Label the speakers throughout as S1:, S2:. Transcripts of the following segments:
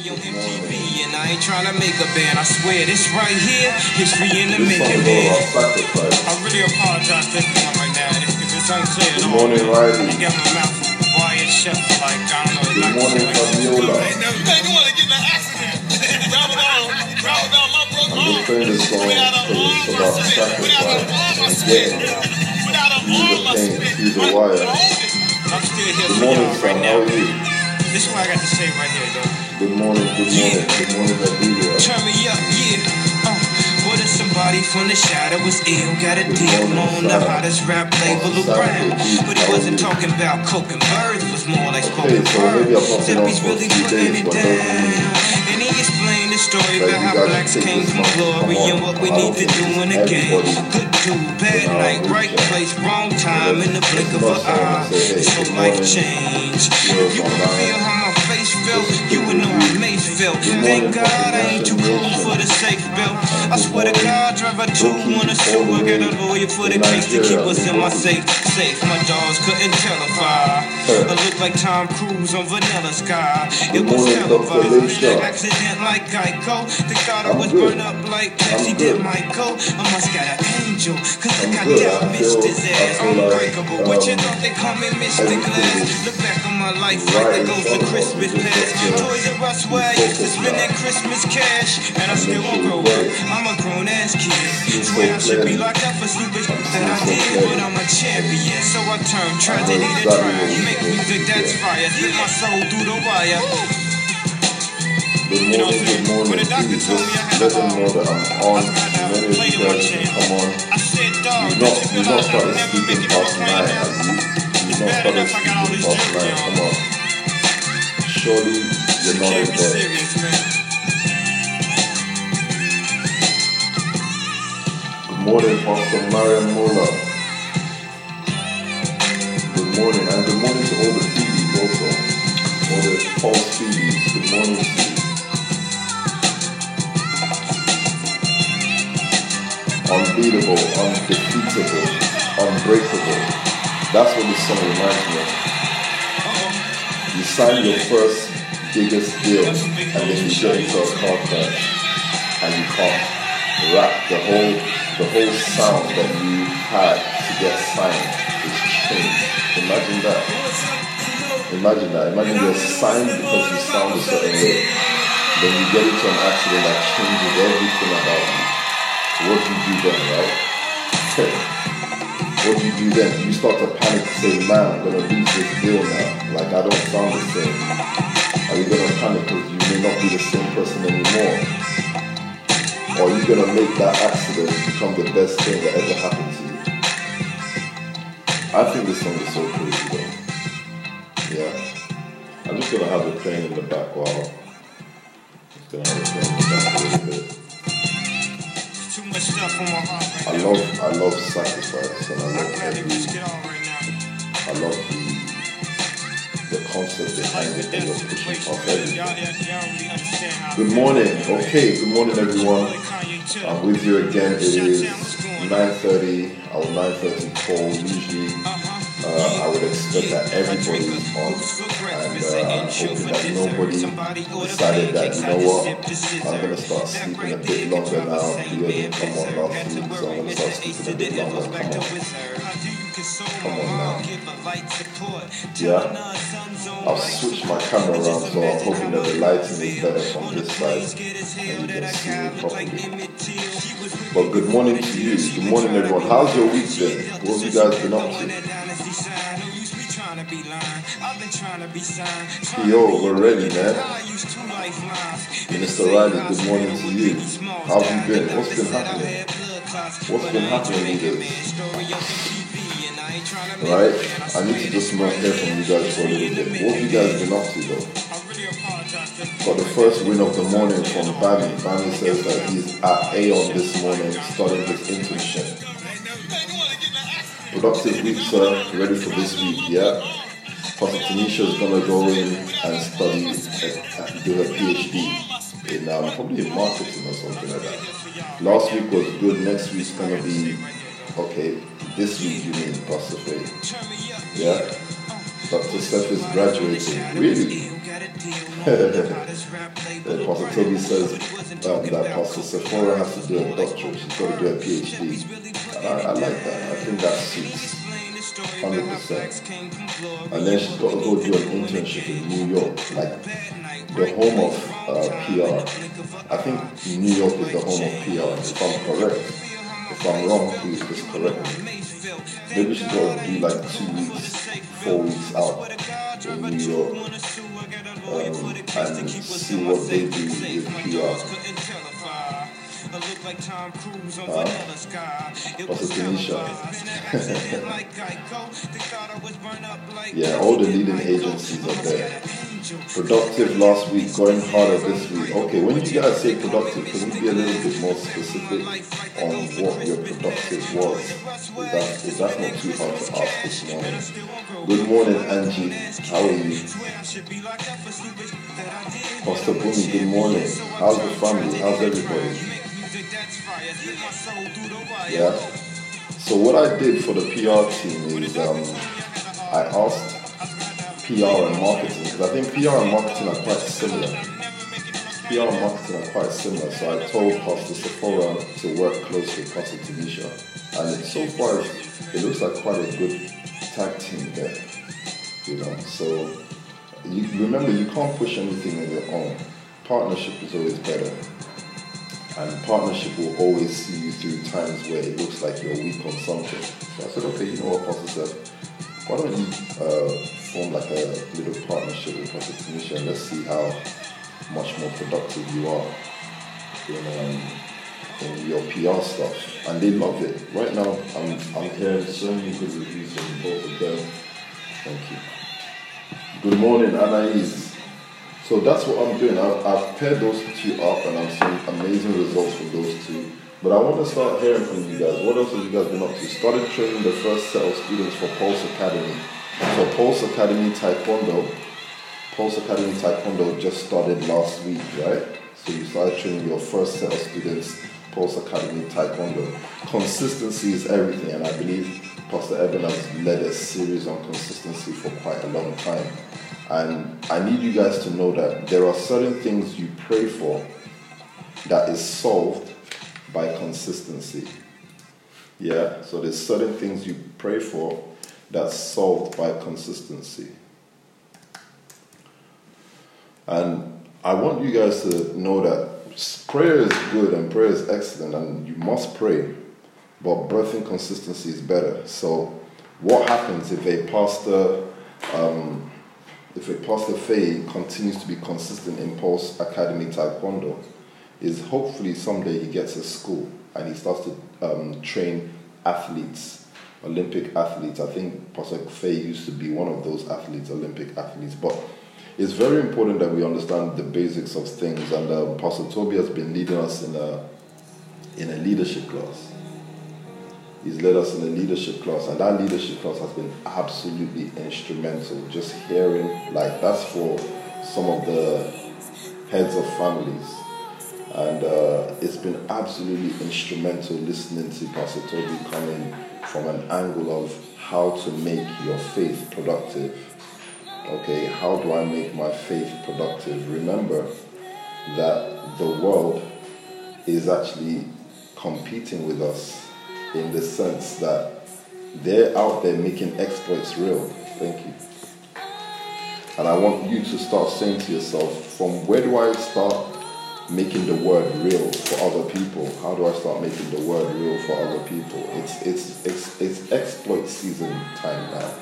S1: story on MTV, and I ain't trying to make a band. I swear, this right here, history in the making, man. I really apologize to everyone right now. If, if it's unclear
S2: Good morning, Riley.
S1: I got my mouth wired shut for like, I don't know.
S2: Good morning,
S1: like,
S2: Fabiola.
S3: Hey, no, hey, you want to get in an accident? Grab it on, grab it on my broke
S2: I'm just this song
S3: Without a
S2: because it's
S3: arm,
S2: about
S3: I spit. Without a arm, I
S2: sacrifice
S3: spit.
S2: and getting
S3: Without a
S2: through
S3: arm,
S2: the
S3: I
S2: pain,
S3: spit.
S2: through the
S3: I-
S2: wire.
S3: I own it.
S1: I'm still here for y'all
S2: son.
S1: right
S2: How
S1: now. This is what I got to say right here, though.
S2: Good morning, good morning, good morning, Adelia.
S1: Turn me up, yeah. Uh, what if somebody from the shadow was ill? Got a deal on the hottest rap label around. But he wasn't talking about coke and birds, it was more like spoken
S2: Okay, so maybe I've not
S1: Except he's really putting it
S2: but that doesn't mean
S1: down. And he explained the story about how blacks came from glory and what we need to do in the game. Good dude, bad night, right place, wrong time, in the blink of an eye. It's so life change. You
S2: online.
S1: feel how my you would know how Mace
S2: Good
S1: Thank God I ain't too cool for the safe belt. I swear to. God, drive a two on a
S2: all
S1: show.
S2: the
S1: I got a lawyer for the case to keep us in my safe. Safe, my dogs couldn't tell if I I look like Tom Cruise on Vanilla Sky. It was televised.
S2: Leisha.
S1: Accident like Geico. The thought I was burned up like Pepsi
S2: I'm
S1: did. Michael. I must got an angel. Cause
S2: I'm
S1: got
S2: I
S1: missed his
S2: I
S1: ass. Unbreakable. What you
S2: um,
S1: thought they call me Mr. Glass? Look back on my life
S2: right
S1: like it goes to
S2: of.
S1: Christmas past. Toys R Us where I
S2: be
S1: used to
S2: focused
S1: spend
S2: now.
S1: that Christmas cash. And I still won't grow up. I'm a grown ass kid. Swear I should be locked up for stupid that I did, but I'm a champion. So I turn tragedy to triumph. Make music that's fire. Hit my soul through the wire.
S2: Good
S1: You know
S2: morning, good
S1: saying? When the doctor told me I had
S2: let
S1: a,
S2: them know that I'm on.
S1: I had a
S2: Many of you guys can come on.
S1: I said, dog,
S2: You've
S1: don't
S2: not,
S1: you
S2: you've not started
S1: never make it
S2: past nine,
S1: plane
S2: have
S1: now?
S2: you? You've
S1: It's
S2: not
S1: bad
S2: started
S1: enough I got all this
S2: past nine. Come on. Surely you're not
S1: Can't
S2: in
S1: be
S2: bed.
S1: serious.
S2: Good morning, Pastor Mariam Mola. Good morning, and good morning to all the Phoebes also. All the false Phoebes. Good morning to you. Unbeatable, undefeatable, unbreakable. That's what this song reminds me of. You sign your first biggest deal, and then you get into a car crash, and you can't rap the whole the whole sound that you had to get signed is changed. Imagine that. Imagine that. Imagine you're signed because you sound a certain way. Then you get into an accident that changes everything about you. What do you do then, right? what do you do then? You start to panic and say, man, I'm gonna lose this deal now. Like I don't sound the same. Are you gonna panic because you may not be the same person anymore? Or are you gonna make that accident become the best thing that ever happened to you? I think this song is so crazy though. Yeah. I'm just gonna have it playing in the back while just gonna have it playing I love I love sacrifice and I love every
S1: risk it all right now.
S2: I love the the concept behind it and you're pushing past everything. Good morning. Okay, good morning everyone. I'm with you again. It is 9.30, our 9.30 call. Usually uh, I would expect that everybody is on and uh, I'm hoping that nobody decided that, you know what, I'm to start sleeping a bit longer now. Didn't come on last week, so I'm to start sleeping a bit longer. Come on. Come on now. Yeah. I've switched my camera around, so I'm hoping that the lighting is better from this side and you can see me properly. But good morning to you. Good morning, everyone. How's your week been? What have you guys been up to? Yo, we're ready, man. Minister Riley, good morning to you. How have you been? What's been happening? What's been happening with this? Right? I need to just not hear from you guys for a little bit. What have you guys been up to though? Got the first win of the morning from Bami. Bami says that he's at Aon this morning starting his internship. Productive week, sir. Ready for this week, yeah? Pastor Tanisha is gonna go in and study, uh, do her PhD in um, probably in marketing or something like that. Last week was good. Next week's gonna be okay. This week, you mean, Pastor Faith? Yeah. Dr. Steph is graduating. Really? the Pastor Toby says um, that Pastor Sephora has to do a doctorate. She's got to do a PhD. And I, I like that. I think that suits 100%. And then she's got to go do an internship in New York, like the home of uh, PR. I think New York is the home of PR, if I'm correct. If I'm wrong, please just correct me. Maybe she's got to do like two weeks, four weeks out in New York um, and see what they do with PR. Uh, what's it, Tanisha? yeah, all the leading agencies are there. Productive last week, going harder this week. Okay, when you guys say productive, can you be a little bit more specific on what your productive was? Is that, is that not too hard to ask this morning? Good morning, Angie. How are you? Pastor Bumi, good morning. How's the family? How's everybody? Yeah. So what I did for the PR team is um, I asked PR and marketing because I think PR and marketing are quite similar. PR and marketing are quite similar. So I told Pastor Sephora to work closely with Pastor Tanisha, and it, so far it looks like quite a good tag team there. You know, so you remember you can't push anything on your own. Partnership is always better. And partnership will always see you through times where it looks like you're weak on something. So I said, okay, you know what, Pastor said, why don't you uh, form like a little partnership with Pastor Tanisha and let's see how much more productive you are in, um, in your PR stuff. And they love it. Right now, I'm, I'm hearing so many good reviews from both of them. Thank you. Good morning, Anais. So that's what I'm doing. I've, I've paired those two up and I'm seeing amazing results from those two. But I want to start hearing from you guys. What else have you guys been up to? Started training the first set of students for Pulse Academy. So Pulse Academy Taekwondo, Pulse Academy Taekwondo just started last week, right? So you started training your first set of students, Pulse Academy Taekwondo. Consistency is everything, and I believe Pastor Eben has led a series on consistency for quite a long time. And I need you guys to know that there are certain things you pray for that is solved by consistency. Yeah, so there's certain things you pray for that's solved by consistency. And I want you guys to know that prayer is good and prayer is excellent and you must pray, but birthing consistency is better. So, what happens if a pastor um, if a Pastor Faye continues to be consistent in Pulse Academy Taekwondo, is hopefully someday he gets a school and he starts to um, train athletes, Olympic athletes. I think Pastor Faye used to be one of those athletes, Olympic athletes. But it's very important that we understand the basics of things. And um, Pastor Toby has been leading us in a in a leadership class. He's led us in a leadership class, and that leadership class has been absolutely instrumental. Just hearing, like, that's for some of the heads of families. And uh, it's been absolutely instrumental listening to Pastor Toby coming from an angle of how to make your faith productive. Okay, how do I make my faith productive? Remember that the world is actually competing with us in the sense that they're out there making exploits real. Thank you. And I want you to start saying to yourself, from where do I start making the word real for other people? How do I start making the word real for other people? It's it's it's, it's exploit season time now.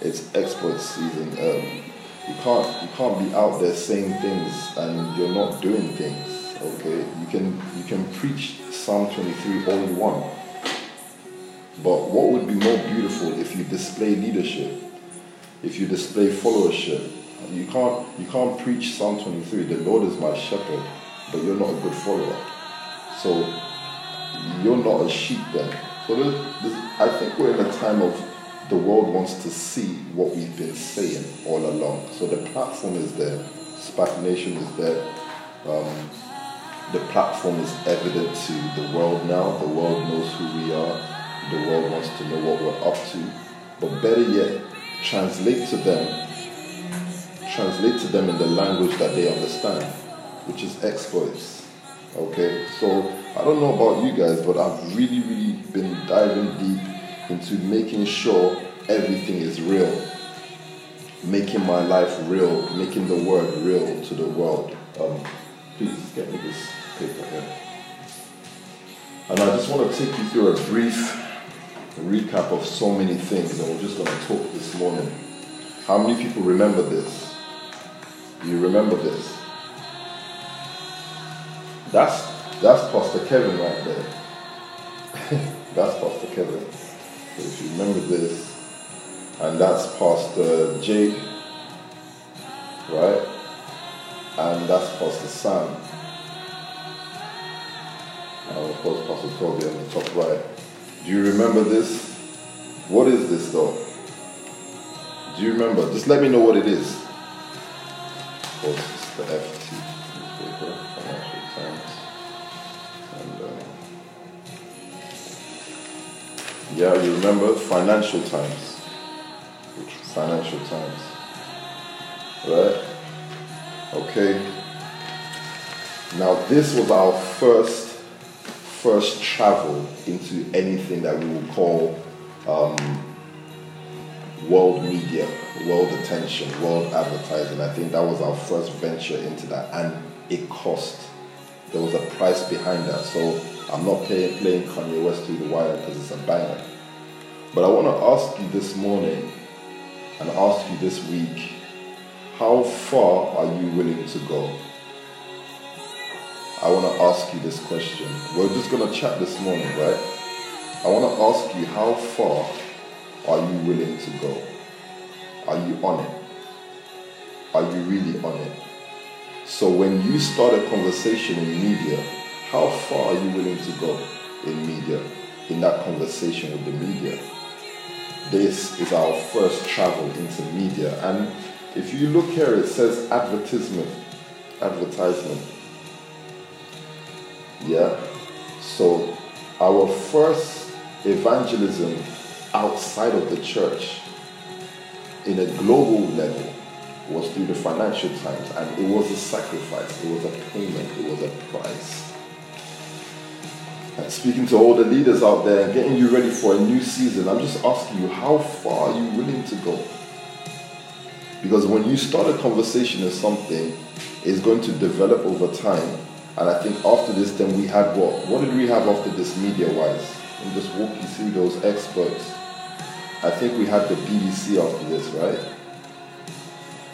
S2: It's exploit season. Um, you can't you can't be out there saying things and you're not doing things. Okay, you can you can preach Psalm 23 all you want but what would be more beautiful if you display leadership, if you display followership? You can't you can't preach Psalm 23, the Lord is my shepherd, but you're not a good follower. So you're not a sheep then. So this, this, I think we're in a time of the world wants to see what we've been saying all along. So the platform is there, SPAC Nation is there. Um, the platform is evident to the world now. The world knows who we are the world wants to know what we're up to. But better yet, translate to them, translate to them in the language that they understand, which is exploits. Okay, so I don't know about you guys, but I've really, really been diving deep into making sure everything is real, making my life real, making the word real to the world. Um, please get me this paper here. And I just want to take you through a brief recap of so many things, and we're just going to talk this morning. How many people remember this? You remember this? That's that's Pastor Kevin right there. that's Pastor Kevin. So if you remember this, and that's Pastor Jake, right? And that's Pastor Sam. And of course, Pastor Toby on the top right. Do you remember this? What is this though? Do you remember? Just let me know what it is. It's the FT newspaper, Financial Times. And, uh, yeah, you remember Financial Times. Which Financial Times. Right? Okay. Now, this was our first first travel into anything that we would call um, world media, world attention, world advertising. I think that was our first venture into that, and it cost. There was a price behind that. So I'm not playing, playing Kanye West through the wire because it's a banger. But I want to ask you this morning and ask you this week how far are you willing to go? I want to ask you this question. We're just going to chat this morning, right? I want to ask you how far are you willing to go? Are you on it? Are you really on it? So when you start a conversation in media, how far are you willing to go in media, in that conversation with the media? This is our first travel into media. And if you look here, it says advertisement. Advertisement. Yeah. So our first evangelism outside of the church in a global level was through the financial times and it was a sacrifice, it was a payment, it was a price. And speaking to all the leaders out there and getting you ready for a new season, I'm just asking you, how far are you willing to go? Because when you start a conversation in something, it's going to develop over time. And I think after this, then we had what? What did we have after this media wise? And just walk you through those experts. I think we had the BBC after this, right?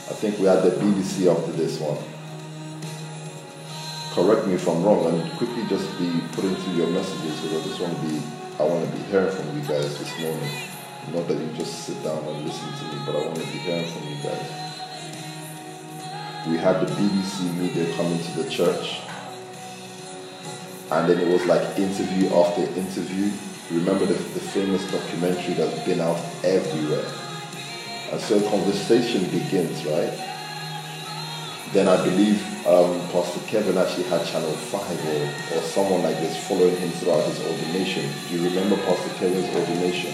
S2: I think we had the BBC after this one. Correct me if I'm wrong, and quickly just be putting through your messages because I just want to be, I want to be hearing from you guys this morning. Not that you just sit down and listen to me, but I want to be hearing from you guys. We had the BBC media coming to the church, and then it was like interview after interview Remember the, the famous documentary that's been out everywhere. And so conversation begins, right? Then I believe um, Pastor Kevin actually had Channel 5 or, or someone like this following him throughout his ordination. Do you remember Pastor Kevin's ordination?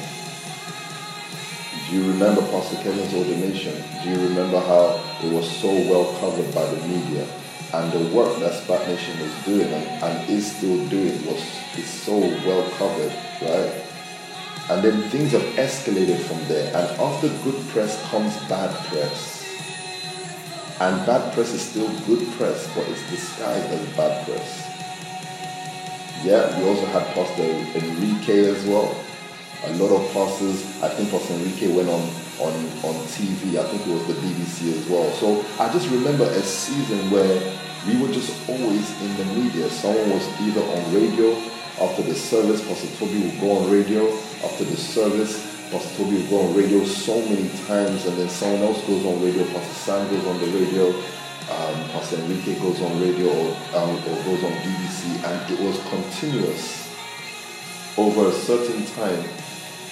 S2: Do you remember Pastor Kevin's ordination? Do you remember how it was so well covered by the media? And the work that SPAC Nation was doing and, and is still doing was is so well covered, right? And then things have escalated from there. And after good press comes bad press. And bad press is still good press, but it's disguised as bad press. Yeah, we also had Pastor Enrique as well. A lot of pastors, I think Pastor Enrique went on, on, on TV, I think it was the BBC as well. So I just remember a season where we were just always in the media. Someone was either on radio after the service, Pastor Toby would go on radio after the service. Pastor Toby would go on radio so many times, and then someone else goes on radio. Pastor Sam goes on the radio. Um, Pastor Enrique goes on radio or, um, or goes on BBC, and it was continuous over a certain time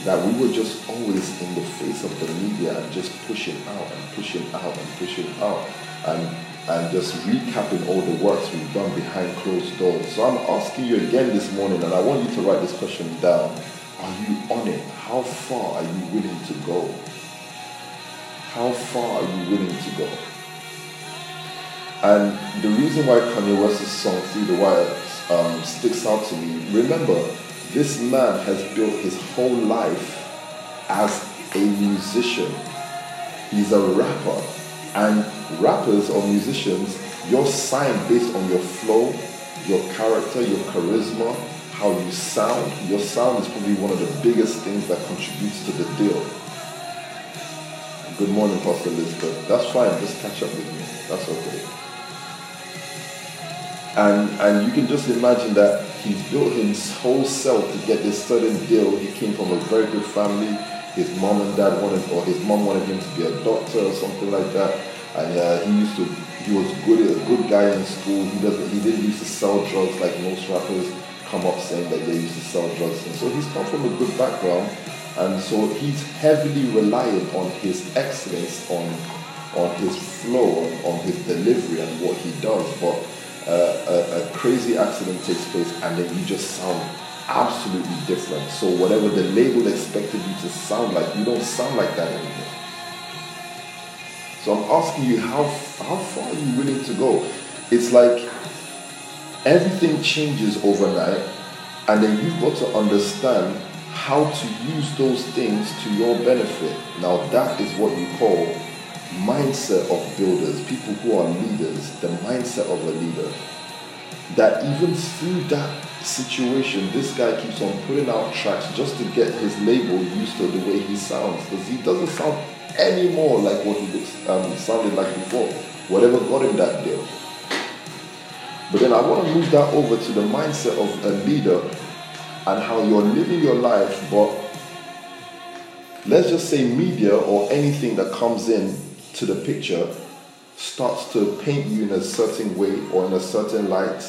S2: that we were just always in the face of the media and just pushing out and pushing out and pushing out. And and just recapping all the works we've done behind closed doors. So I'm asking you again this morning, and I want you to write this question down. Are you on it? How far are you willing to go? How far are you willing to go? And the reason why Kanye West's song Through the Wire um, sticks out to me, remember, this man has built his whole life as a musician. He's a rapper. And rappers or musicians, you're signed based on your flow, your character, your charisma, how you sound. Your sound is probably one of the biggest things that contributes to the deal. Good morning, Pastor Elizabeth. That's fine, just catch up with me. That's okay. And and you can just imagine that he's built his whole self to get this certain deal. He came from a very good family. His mom and dad wanted, or his mom wanted him to be a doctor or something like that. And uh, he used to, he was good, a good guy in school. He doesn't, he didn't used to sell drugs like most rappers come up saying that they used to sell drugs. And so he's come from a good background, and so he's heavily reliant on his excellence, on on his flow, on, on his delivery, and what he does. But a, a, crazy accident takes place and then you just sound absolutely different. So whatever the label expected you to sound like, you don't sound like that anymore. So I'm asking you, how, how far are you willing to go? It's like everything changes overnight and then you've got to understand how to use those things to your benefit. Now that is what you call mindset of builders, people who are leaders, the mindset of a leader. That even through that situation, this guy keeps on putting out tracks just to get his label used to the way he sounds. Because he doesn't sound any more like what he um, sounded like before. Whatever got him that deal. But then I want to move that over to the mindset of a leader and how you're living your life, but let's just say media or anything that comes in to the picture starts to paint you in a certain way or in a certain light,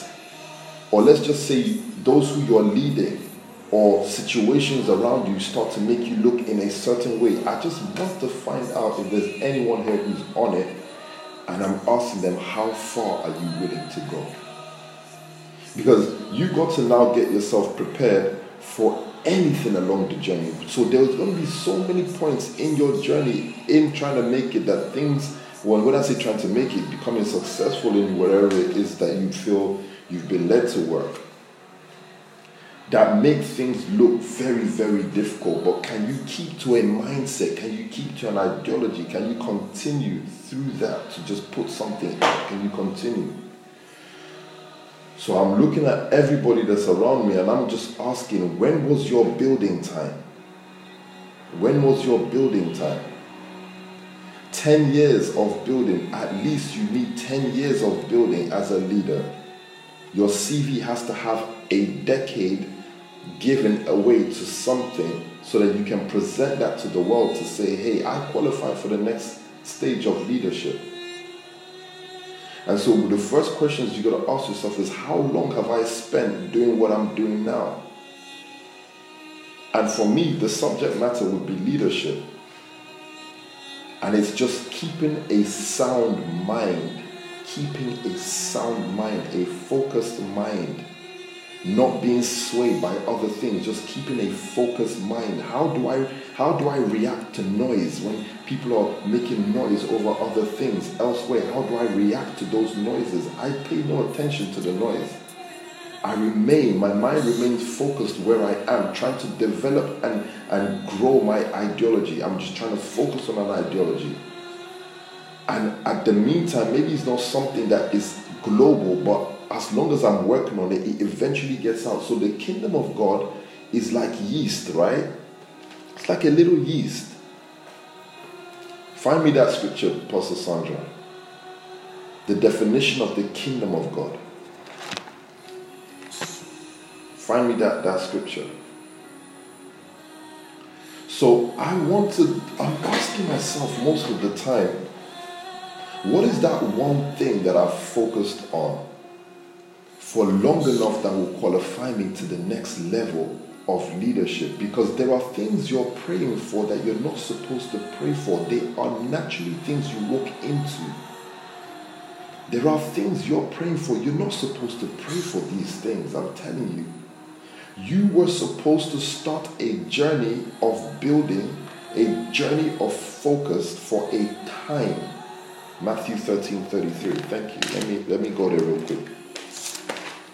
S2: or let's just say those who you're leading or situations around you start to make you look in a certain way. I just want to find out if there's anyone here who's on it, and I'm asking them, how far are you willing to go? Because you got to now get yourself prepared for anything along the journey. So there's going to be so many points in your journey in trying to make it that things, well, when I say trying to make it, becoming successful in whatever it is that you feel you've been led to work, that make things look very, very difficult. But can you keep to a mindset? Can you keep to an ideology? Can you continue through that to just put something? Can you continue? So I'm looking at everybody that's around me and I'm just asking, when was your building time? When was your building time? 10 years of building, at least you need 10 years of building as a leader. Your CV has to have a decade given away to something so that you can present that to the world to say, hey, I qualify for the next stage of leadership. And so the first questions you got to ask yourself is how long have I spent doing what I'm doing now? And for me, the subject matter would be leadership. And it's just keeping a sound mind, keeping a sound mind, a focused mind not being swayed by other things, just keeping a focused mind. How do I how do I react to noise when people are making noise over other things elsewhere? How do I react to those noises? I pay no attention to the noise. I remain, my mind remains focused where I am, trying to develop and, and grow my ideology. I'm just trying to focus on an ideology. And at the meantime, maybe it's not something that is global, but as long as I'm working on it, it eventually gets out. So the kingdom of God is like yeast, right? Like a little yeast. Find me that scripture, Pastor Sandra. The definition of the kingdom of God. Find me that, that scripture. So I want to, I'm asking myself most of the time, what is that one thing that I've focused on? for long enough that will qualify me to the next level of leadership because there are things you're praying for that you're not supposed to pray for. They are naturally things you walk into. There are things you're praying for. You're not supposed to pray for these things. I'm telling you. You were supposed to start a journey of building, a journey of focus for a time Matthew 13 33. Thank you. Let me let me go there real quick.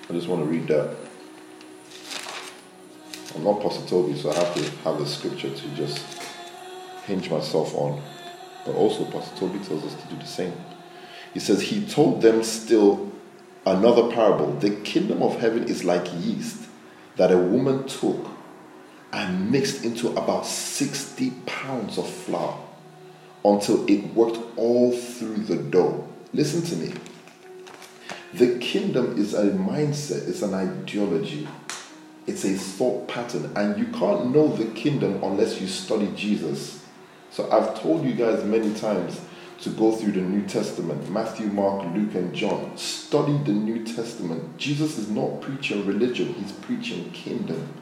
S2: I just want to read that. I'm not Pastor Toby, so I have to have the scripture to just hinge myself on. But also, Pastor Toby tells us to do the same. He says, He told them still another parable. The kingdom of heaven is like yeast that a woman took and mixed into about 60 pounds of flour until it worked all through the dough. Listen to me. The kingdom is a mindset, it's an ideology, it's a thought pattern, and you can't know the kingdom unless you study Jesus. So I've told you guys many times to go through the New Testament Matthew, Mark, Luke, and John. Study the New Testament. Jesus is not preaching religion, he's preaching kingdom.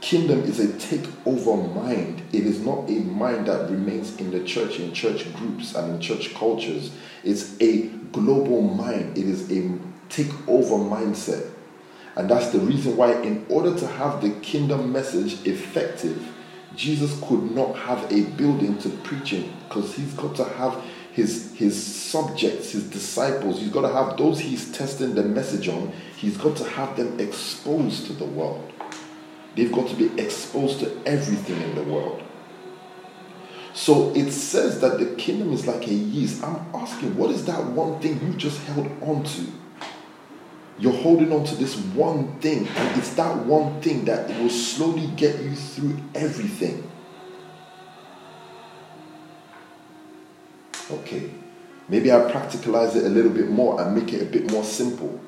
S2: Kingdom is a takeover mind. It is not a mind that remains in the church, in church groups, and in church cultures. It's a global mind. It is a takeover mindset. And that's the reason why, in order to have the kingdom message effective, Jesus could not have a building to preach in because he's got to have his his subjects, his disciples, he's got to have those he's testing the message on, he's got to have them exposed to the world. They've got to be exposed to everything in the world. So it says that the kingdom is like a yeast. I'm asking, what is that one thing you just held on to? You're holding on to this one thing, and it's that one thing that will slowly get you through everything. Okay, maybe I practicalize it a little bit more and make it a bit more simple.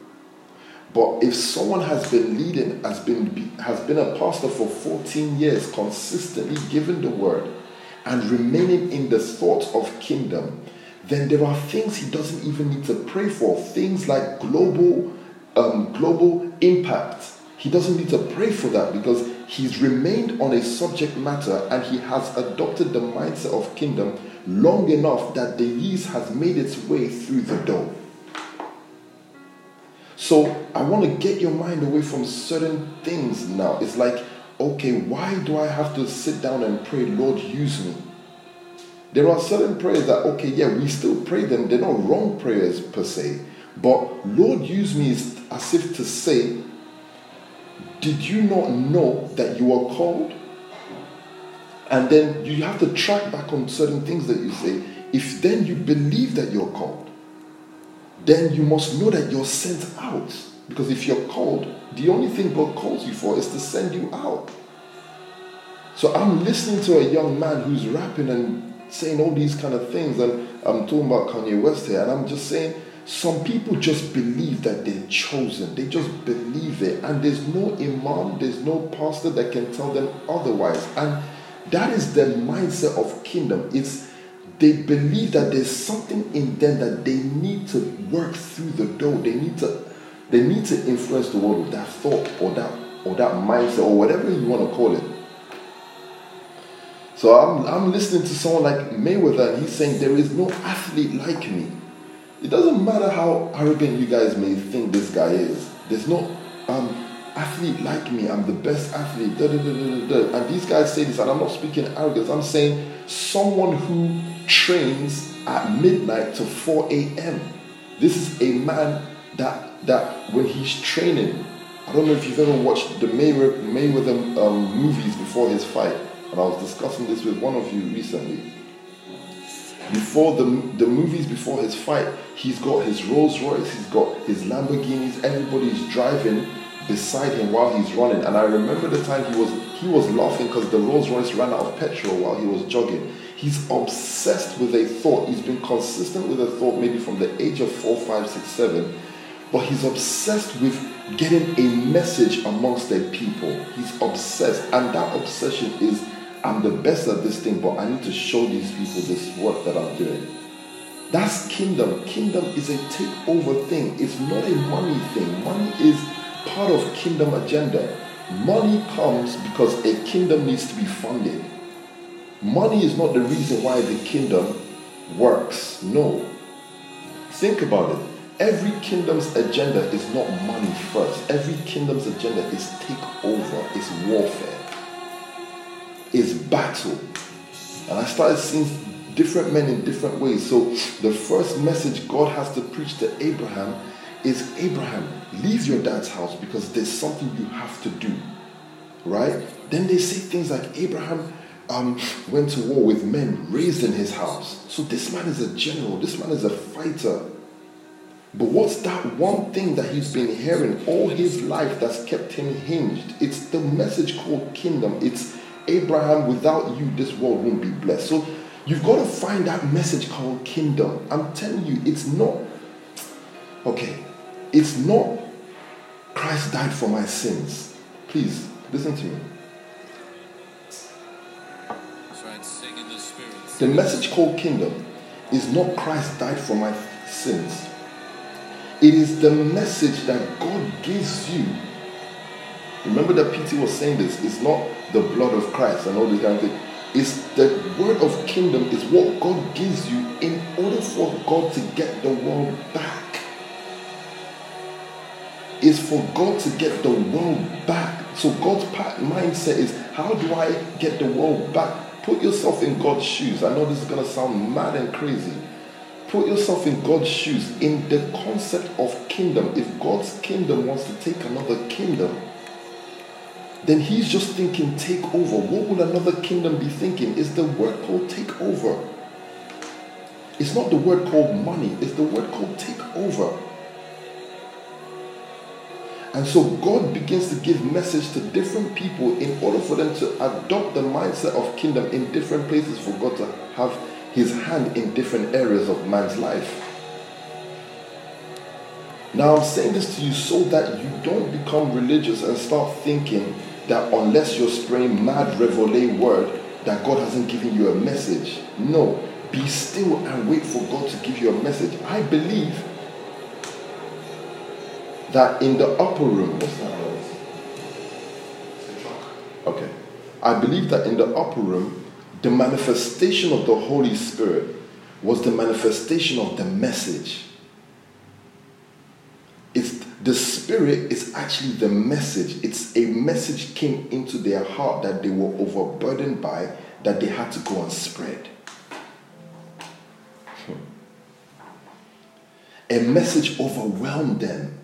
S2: But if someone has been leading, has been has been a pastor for 14 years, consistently giving the word and remaining in the thought of kingdom, then there are things he doesn't even need to pray for. Things like global um, global impact. He doesn't need to pray for that because he's remained on a subject matter and he has adopted the mindset of kingdom long enough that the yeast has made its way through the dough. So I want to get your mind away from certain things now. It's like, okay, why do I have to sit down and pray, Lord, use me? There are certain prayers that, okay, yeah, we still pray them. They're not wrong prayers per se. But Lord, use me as if to say, did you not know that you are called? And then you have to track back on certain things that you say. If then you believe that you're called, then you must know that you're sent out. Because if you're called, the only thing God calls you for is to send you out. So I'm listening to a young man who's rapping and saying all these kind of things, and I'm talking about Kanye West here, and I'm just saying some people just believe that they're chosen. They just believe it, and there's no imam, there's no pastor that can tell them otherwise. And that is the mindset of kingdom. It's they believe that there's something in them that they need to work through the door. They need to they need to influence the world with that thought or that or that mindset or whatever you want to call it. So I'm I'm listening to someone like Mayweather and he's saying there is no athlete like me. It doesn't matter how arrogant you guys may think this guy is. There's no um athlete like me. I'm the best athlete. Da, da, da, and these guys say this, and I'm not speaking arrogance. I'm saying someone who trains at midnight to 4 a.m. This is a man that that when he's training, I don't know if you've ever watched the Mayweather, Mayweather um, movies before his fight, and I was discussing this with one of you recently. Before the the movies before his fight, he's got his Rolls Royce, he's got his Lamborghinis, everybody's driving beside him while he's running. And I remember the time he was he was laughing because the Rolls Royce ran out of petrol while he was jogging. He's obsessed with a thought. He's been consistent with a thought maybe from the age of four, five, six, seven. But he's obsessed with getting a message amongst the people. He's obsessed. And that obsession is I'm the best at this thing, but I need to show these people this work that I'm doing. That's kingdom. Kingdom is a takeover thing. It's not a money thing. Money is part of kingdom agenda. Money comes because a kingdom needs to be funded. Money is not the reason why the kingdom works. No. Think about it. Every kingdom's agenda is not money first. Every kingdom's agenda is takeover, is warfare, is battle. And I started seeing different men in different ways. So the first message God has to preach to Abraham is Abraham, leave your dad's house because there's something you have to do. Right? Then they say things like Abraham um, went to war with men raised in his house. So this man is a general, this man is a fighter. But what's that one thing that he's been hearing all his life that's kept him hinged? It's the message called kingdom. It's Abraham, without you, this world won't be blessed. So you've got to find that message called kingdom. I'm telling you, it's not, okay, it's not Christ died for my sins. Please, listen to me. The message called kingdom is not Christ died for my sins. It is the message that God gives you. Remember that PT was saying this. It's not the blood of Christ and all this kind of thing. It's the word of kingdom is what God gives you in order for God to get the world back. It's for God to get the world back. So God's mindset is how do I get the world back? Put yourself in God's shoes. I know this is going to sound mad and crazy. Put yourself in God's shoes in the concept of kingdom. If God's kingdom wants to take another kingdom, then he's just thinking take over. What would another kingdom be thinking? Is the word called take over? It's not the word called money, it's the word called take over. And so God begins to give message to different people in order for them to adopt the mindset of kingdom in different places for God to have his hand in different areas of man's life. Now, I'm saying this to you so that you don't become religious and start thinking that unless you're spraying mad reveille word, that God hasn't given you a message. No, be still and wait for God to give you a message. I believe that in the upper room, what's that? Okay. I believe that in the upper room, the manifestation of the Holy Spirit was the manifestation of the message. The spirit is actually the message. It's a message came into their heart that they were overburdened by that they had to go and spread. A message overwhelmed them.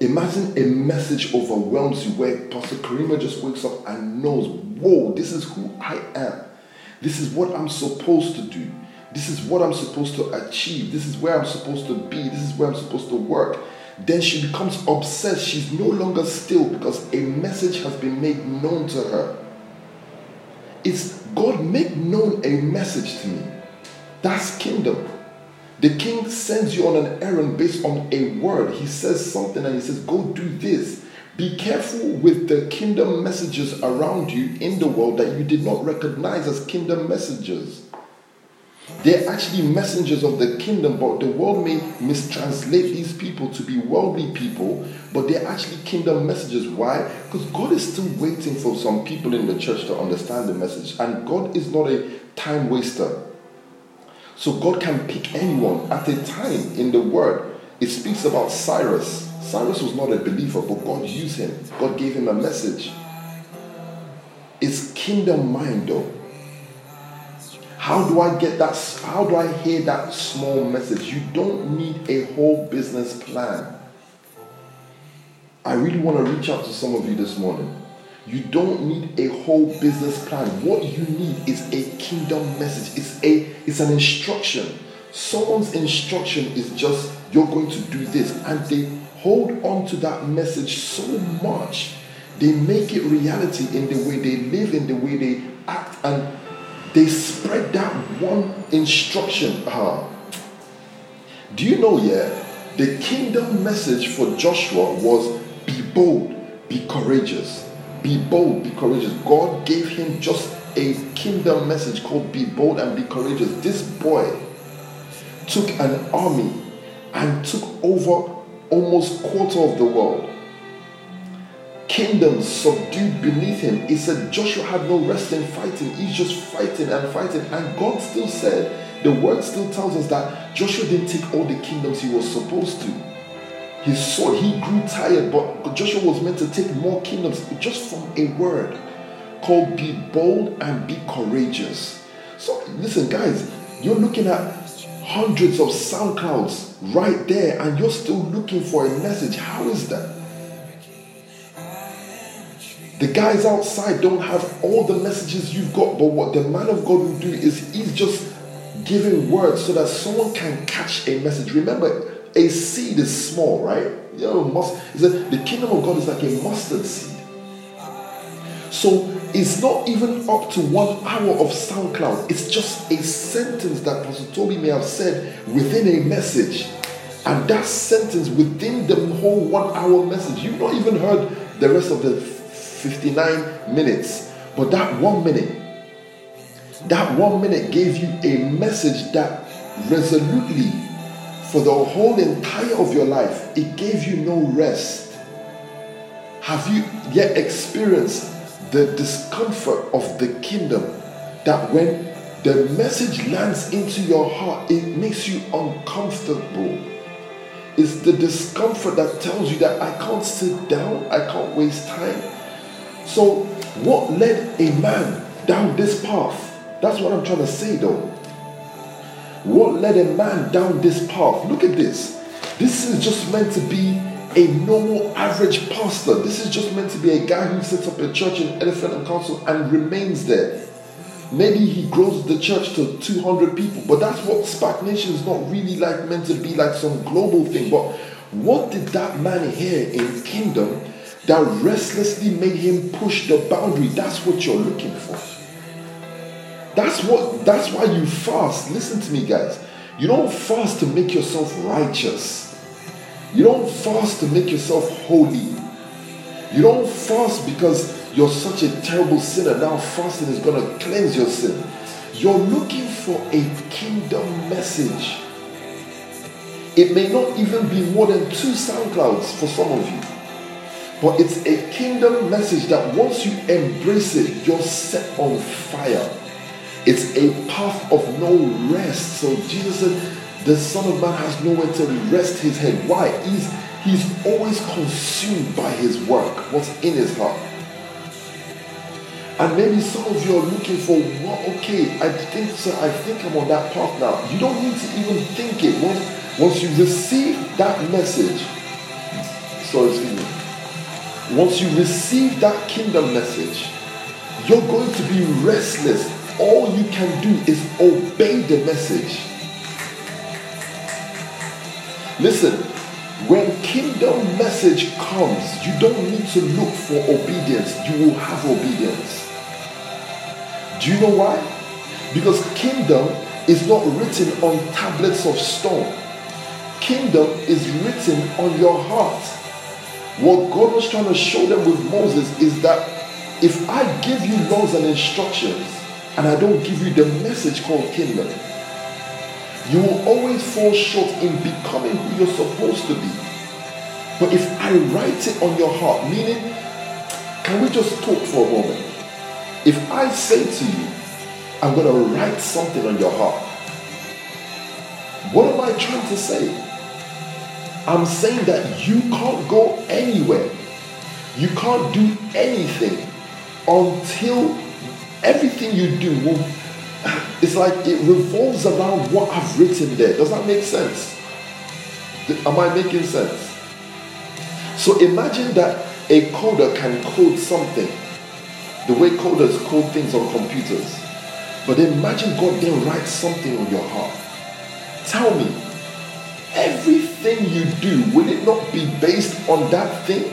S2: Imagine a message overwhelms you where Pastor Karima just wakes up and knows, whoa, this is who I am. This is what I'm supposed to do. This is what I'm supposed to achieve. This is where I'm supposed to be. This is where I'm supposed to work. Then she becomes obsessed. She's no longer still because a message has been made known to her. It's God make known a message to me. That's kingdom. The king sends you on an errand based on a word. He says something and he says, Go do this. Be careful with the kingdom messages around you in the world that you did not recognize as kingdom messages. They're actually messengers of the kingdom, but the world may mistranslate these people to be worldly people, but they're actually kingdom messengers. Why? Because God is still waiting for some people in the church to understand the message, and God is not a time waster. So God can pick anyone at a time in the word. It speaks about Cyrus. Cyrus was not a believer, but God used him. God gave him a message. It's kingdom mind though. How do I get that? How do I hear that small message? You don't need a whole business plan. I really want to reach out to some of you this morning. You don't need a whole business plan. What you need is a kingdom message. It's a it's an instruction. Someone's instruction is just you're going to do this and they hold on to that message so much. They make it reality in the way they live, in the way they act, and they spread that one instruction. Uh, do you know, yeah? The kingdom message for Joshua was be bold, be courageous. Be bold, be courageous. God gave him just a kingdom message called be bold and be courageous. This boy took an army and took over almost quarter of the world. Kingdoms subdued beneath him. He said Joshua had no rest in fighting. He's just fighting and fighting. And God still said, the word still tells us that Joshua didn't take all the kingdoms he was supposed to. His sword, he grew tired, but Joshua was meant to take more kingdoms just from a word called be bold and be courageous. So listen, guys, you're looking at hundreds of SoundClouds right there, and you're still looking for a message. How is that? The guys outside don't have all the messages you've got, but what the man of God will do is he's just giving words so that someone can catch a message. Remember, a seed is small, right? You know, must, the kingdom of God is like a mustard seed. So it's not even up to one hour of SoundCloud. It's just a sentence that Pastor Toby may have said within a message. And that sentence within the whole one hour message, you've not even heard the rest of the 59 minutes. But that one minute, that one minute gave you a message that resolutely, for the whole entire of your life, it gave you no rest. Have you yet experienced the discomfort of the kingdom that when the message lands into your heart, it makes you uncomfortable? It's the discomfort that tells you that I can't sit down, I can't waste time. So, what led a man down this path? That's what I'm trying to say though. What led a man down this path? Look at this. This is just meant to be a normal average pastor. This is just meant to be a guy who sets up a church in Elephant and Castle and remains there. Maybe he grows the church to 200 people, but that's what SPAC Nation is not really like meant to be like some global thing. But what did that man hear in Kingdom that restlessly made him push the boundary? That's what you're looking for. That's what that's why you fast. Listen to me, guys. You don't fast to make yourself righteous. You don't fast to make yourself holy. You don't fast because you're such a terrible sinner. Now fasting is going to cleanse your sin. You're looking for a kingdom message. It may not even be more than two SoundClouds for some of you. But it's a kingdom message that once you embrace it, you're set on fire. It's a path of no rest. So Jesus said, the Son of Man has nowhere to rest his head. Why? He's he's always consumed by his work, what's in his heart. And maybe some of you are looking for what okay, I think so, I think I'm on that path now. You don't need to even think it. Once once you receive that message, so me. Once you receive that kingdom message, you're going to be restless all you can do is obey the message. Listen, when kingdom message comes, you don't need to look for obedience. You will have obedience. Do you know why? Because kingdom is not written on tablets of stone. Kingdom is written on your heart. What God was trying to show them with Moses is that if I give you laws and instructions, and I don't give you the message called kingdom, you will always fall short in becoming who you're supposed to be. But if I write it on your heart, meaning, can we just talk for a moment? If I say to you, I'm going to write something on your heart, what am I trying to say? I'm saying that you can't go anywhere. You can't do anything until everything you do will, it's like it revolves around what I've written there. Does that make sense? Am I making sense? So imagine that a coder can code something the way coders code things on computers. But imagine God then writes something on your heart. Tell me, everything you do, will it not be based on that thing?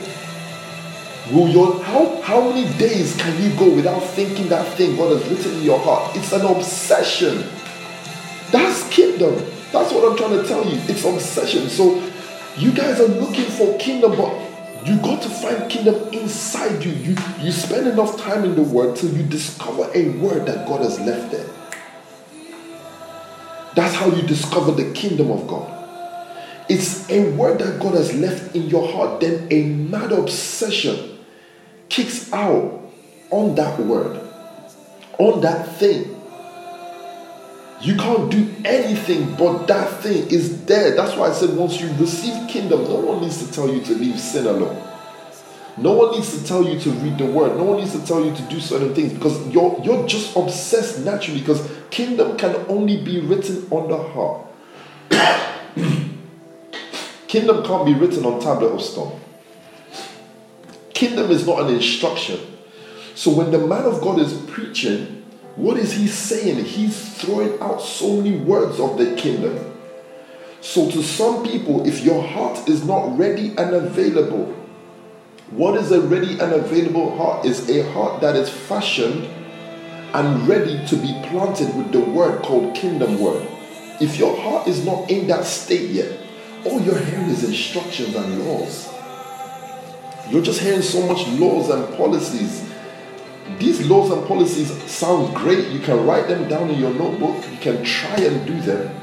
S2: Will your how how many days can you go without thinking that thing God has written in your heart? It's an obsession. That's kingdom. That's what I'm trying to tell you. It's obsession. So you guys are looking for kingdom, but you got to find kingdom inside you. You you spend enough time in the word till you discover a word that God has left there. That's how you discover the kingdom of God. It's a word that God has left in your heart, then a mad obsession kicks out on that word, on that thing. You can't do anything but that thing is there. That's why I said once you receive kingdom, no one needs to tell you to leave sin alone. No one needs to tell you to read the word. No one needs to tell you to do certain things because you're you're just obsessed naturally because kingdom can only be written on the heart. Kingdom can't be written on tablet of stone. Kingdom is not an instruction. So when the man of God is preaching, what is he saying? He's throwing out so many words of the kingdom. So to some people, if your heart is not ready and available, what is a ready and available heart? Is a heart that is fashioned and ready to be planted with the word called kingdom word. If your heart is not in that state yet, all you're hearing is instructions and laws. You're just hearing so much laws and policies. These laws and policies sound great. You can write them down in your notebook. You can try and do them.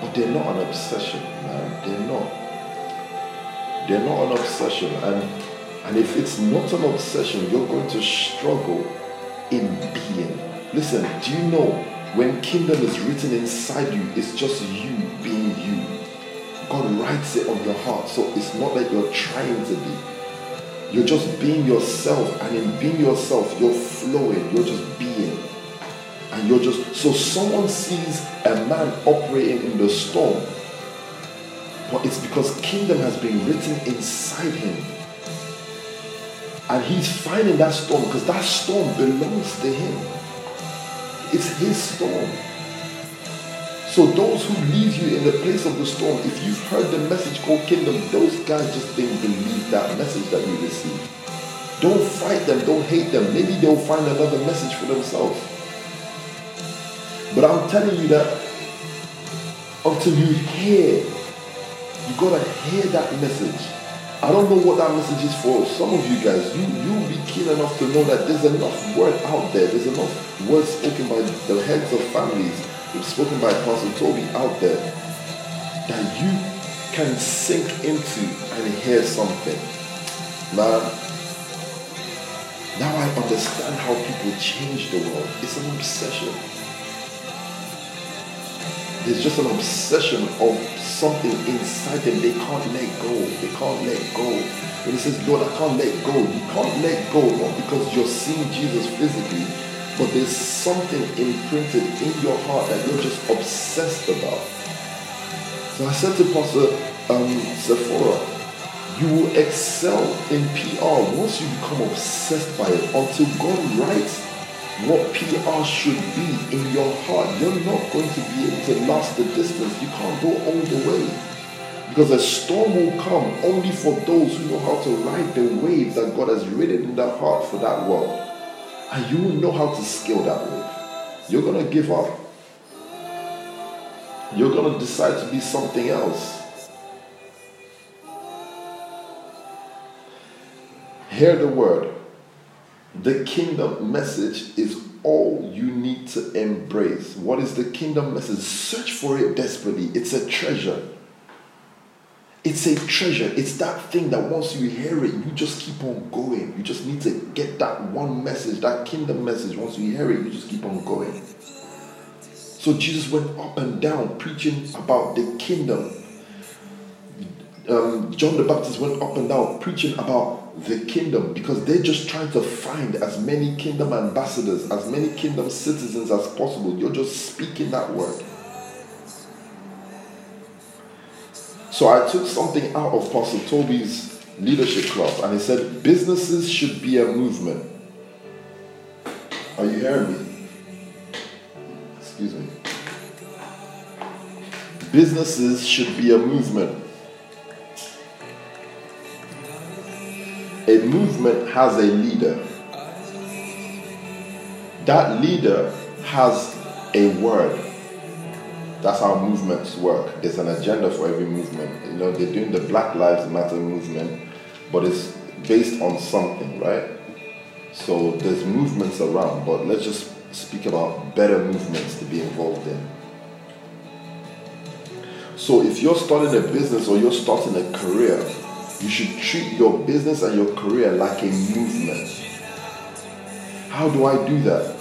S2: But they're not an obsession, man. They're not. They're not an obsession. And, and if it's not an obsession, you're going to struggle in being. Listen, do you know when kingdom is written inside you, it's just you being you. God writes it on your heart. So it's not that you're trying to be. You're just being yourself. And in being yourself, you're flowing. You're just being. And you're just so someone sees a man operating in the storm but it's because kingdom has been written inside him. And he's finding that storm because that storm belongs to him. It's his storm. So those who leave you in the place of the storm, if you've heard the message called kingdom, those guys just didn't believe that message that you received. Don't fight them, don't hate them. Maybe they'll find another message for themselves. But I'm telling you that until you hear you gotta hear that message. I don't know what that message is for some of you guys. You you'll be keen enough to know that there's enough word out there. There's enough words spoken by the heads of families, spoken by Pastor Toby out there that you can sink into and hear something. Man, now I understand how people change the world. It's an obsession. There's just an obsession of something inside them they can't let go. They can't let go. And he says, Lord, I can't let go, you can't let go not because you're seeing Jesus physically, but there's something imprinted in your heart that you're just obsessed about. So I said to Pastor um, Sephora, you will excel in PR once you become obsessed by it until God writes what PR should be in your heart, you're not going to be able to last the distance. You can't go all the way. Because a storm will come only for those who know how to ride the wave that God has written in their heart for that world. And you will know how to scale that wave. You're going to give up. You're going to decide to be something else. Hear the word. The kingdom message is all you need to embrace. What is the kingdom message? Search for it desperately. It's a treasure. It's a treasure. It's that thing that once you hear it, you just keep on going. You just need to get that one message, that kingdom message. Once you hear it, you just keep on going. So Jesus went up and down preaching about the kingdom. Um, John the Baptist went up and down preaching about the kingdom because they're just trying to find as many kingdom ambassadors, as many kingdom citizens as possible. You're just speaking that word. So I took something out of Pastor Toby's leadership class and he said businesses should be a movement. Are you hearing me? Excuse me. Businesses should be a movement. A movement has a leader. That leader has a word. That's how movements work. There's an agenda for every movement. You know, they're doing the Black Lives Matter movement, but it's based on something, right? So there's movements around, but let's just speak about better movements to be involved in. So if you're starting a business or you're starting a career, you should treat your business and your career like a movement. How do I do that?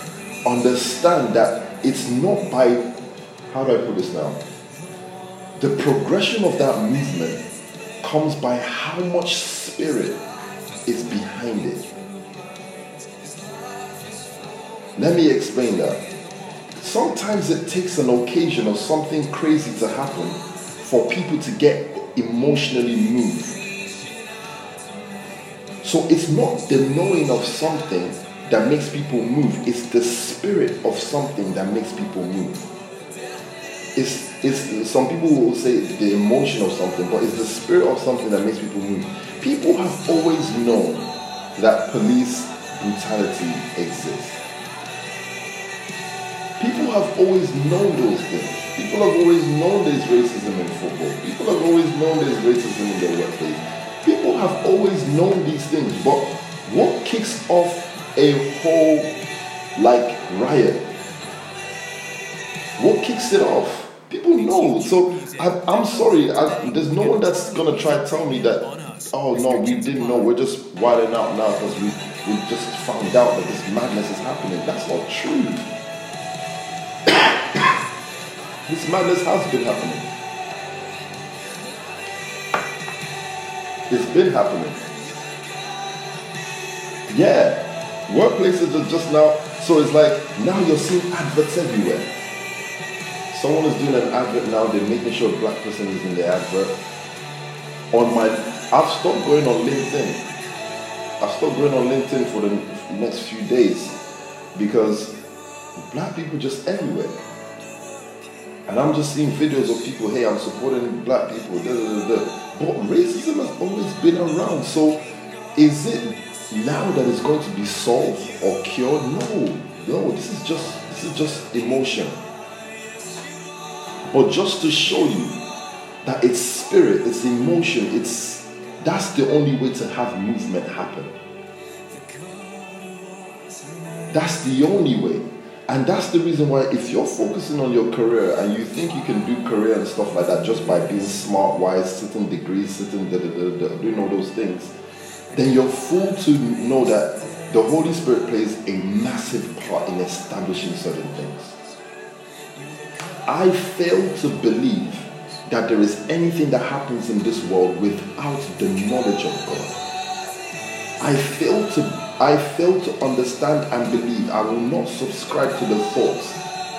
S2: Understand that it's not by, how do I put this now? The progression of that movement comes by how much spirit is behind it. Let me explain that. Sometimes it takes an occasion or something crazy to happen for people to get emotionally moved. So it's not the knowing of something that makes people move, it's the spirit of something that makes people move. It's, it's some people will say the emotion of something, but it's the spirit of something that makes people move. People have always known that police brutality exists. People have always known those things. People have always known there's racism in football. People have always known there's racism in their workplace. Have always known these things, but what kicks off a whole like riot? What kicks it off? People know. So I, am sorry. I, there's no one that's gonna try to tell me that. Oh no, we didn't know. We're just wilding out now because we we just found out that this madness is happening. That's not true. This madness has been happening. It's been happening. Yeah. Workplaces are just now, so it's like now you're seeing adverts everywhere. Someone is doing an advert now, they're making sure a black person is in the advert. On my, I've stopped going on LinkedIn. I've stopped going on LinkedIn for the next few days because black people just everywhere. And I'm just seeing videos of people, hey, I'm supporting black people, da, da, da, But racism has always been around. So is it now that it's going to be solved or cured? No. No, this is just this is just emotion. But just to show you that it's spirit, it's emotion, it's that's the only way to have movement happen. That's the only way. And that's the reason why, if you're focusing on your career and you think you can do career and stuff like that just by being smart, wise, sitting degrees, sitting da, da, da, da, doing all those things, then you're fool to know that the Holy Spirit plays a massive part in establishing certain things. I fail to believe that there is anything that happens in this world without the knowledge of God. I fail to I fail to understand and believe. I will not subscribe to the thoughts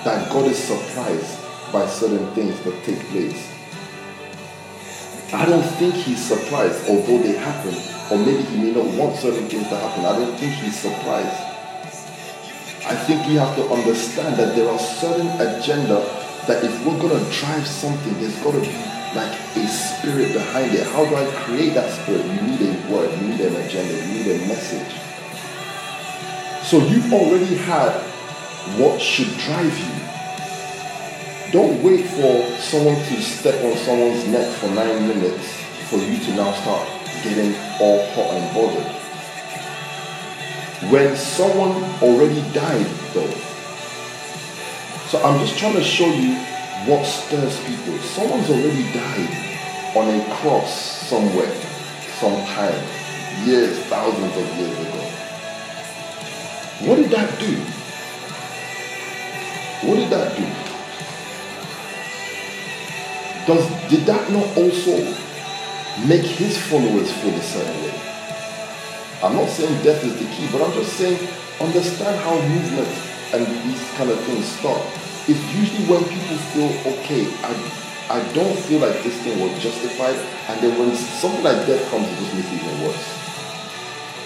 S2: that God is surprised by certain things that take place. I don't think he's surprised, although they happen, or maybe he may not want certain things to happen. I don't think he's surprised. I think we have to understand that there are certain agenda that if we're gonna drive something, there's gotta be like a spirit behind it. How do I create that spirit? You need a word, you need an agenda, you need a message. So you've already had what should drive you. Don't wait for someone to step on someone's neck for nine minutes for you to now start getting all hot and bothered. When someone already died, though. So I'm just trying to show you what stirs people. Someone's already died on a cross somewhere, sometime, years, thousands of years ago. What did that do? What did that do? Does did that not also make his followers feel the same way? I'm not saying death is the key, but I'm just saying understand how movement and these kind of things start. It's usually when people feel okay, I I don't feel like this thing was justified, and then when something like death comes, it just makes it even worse.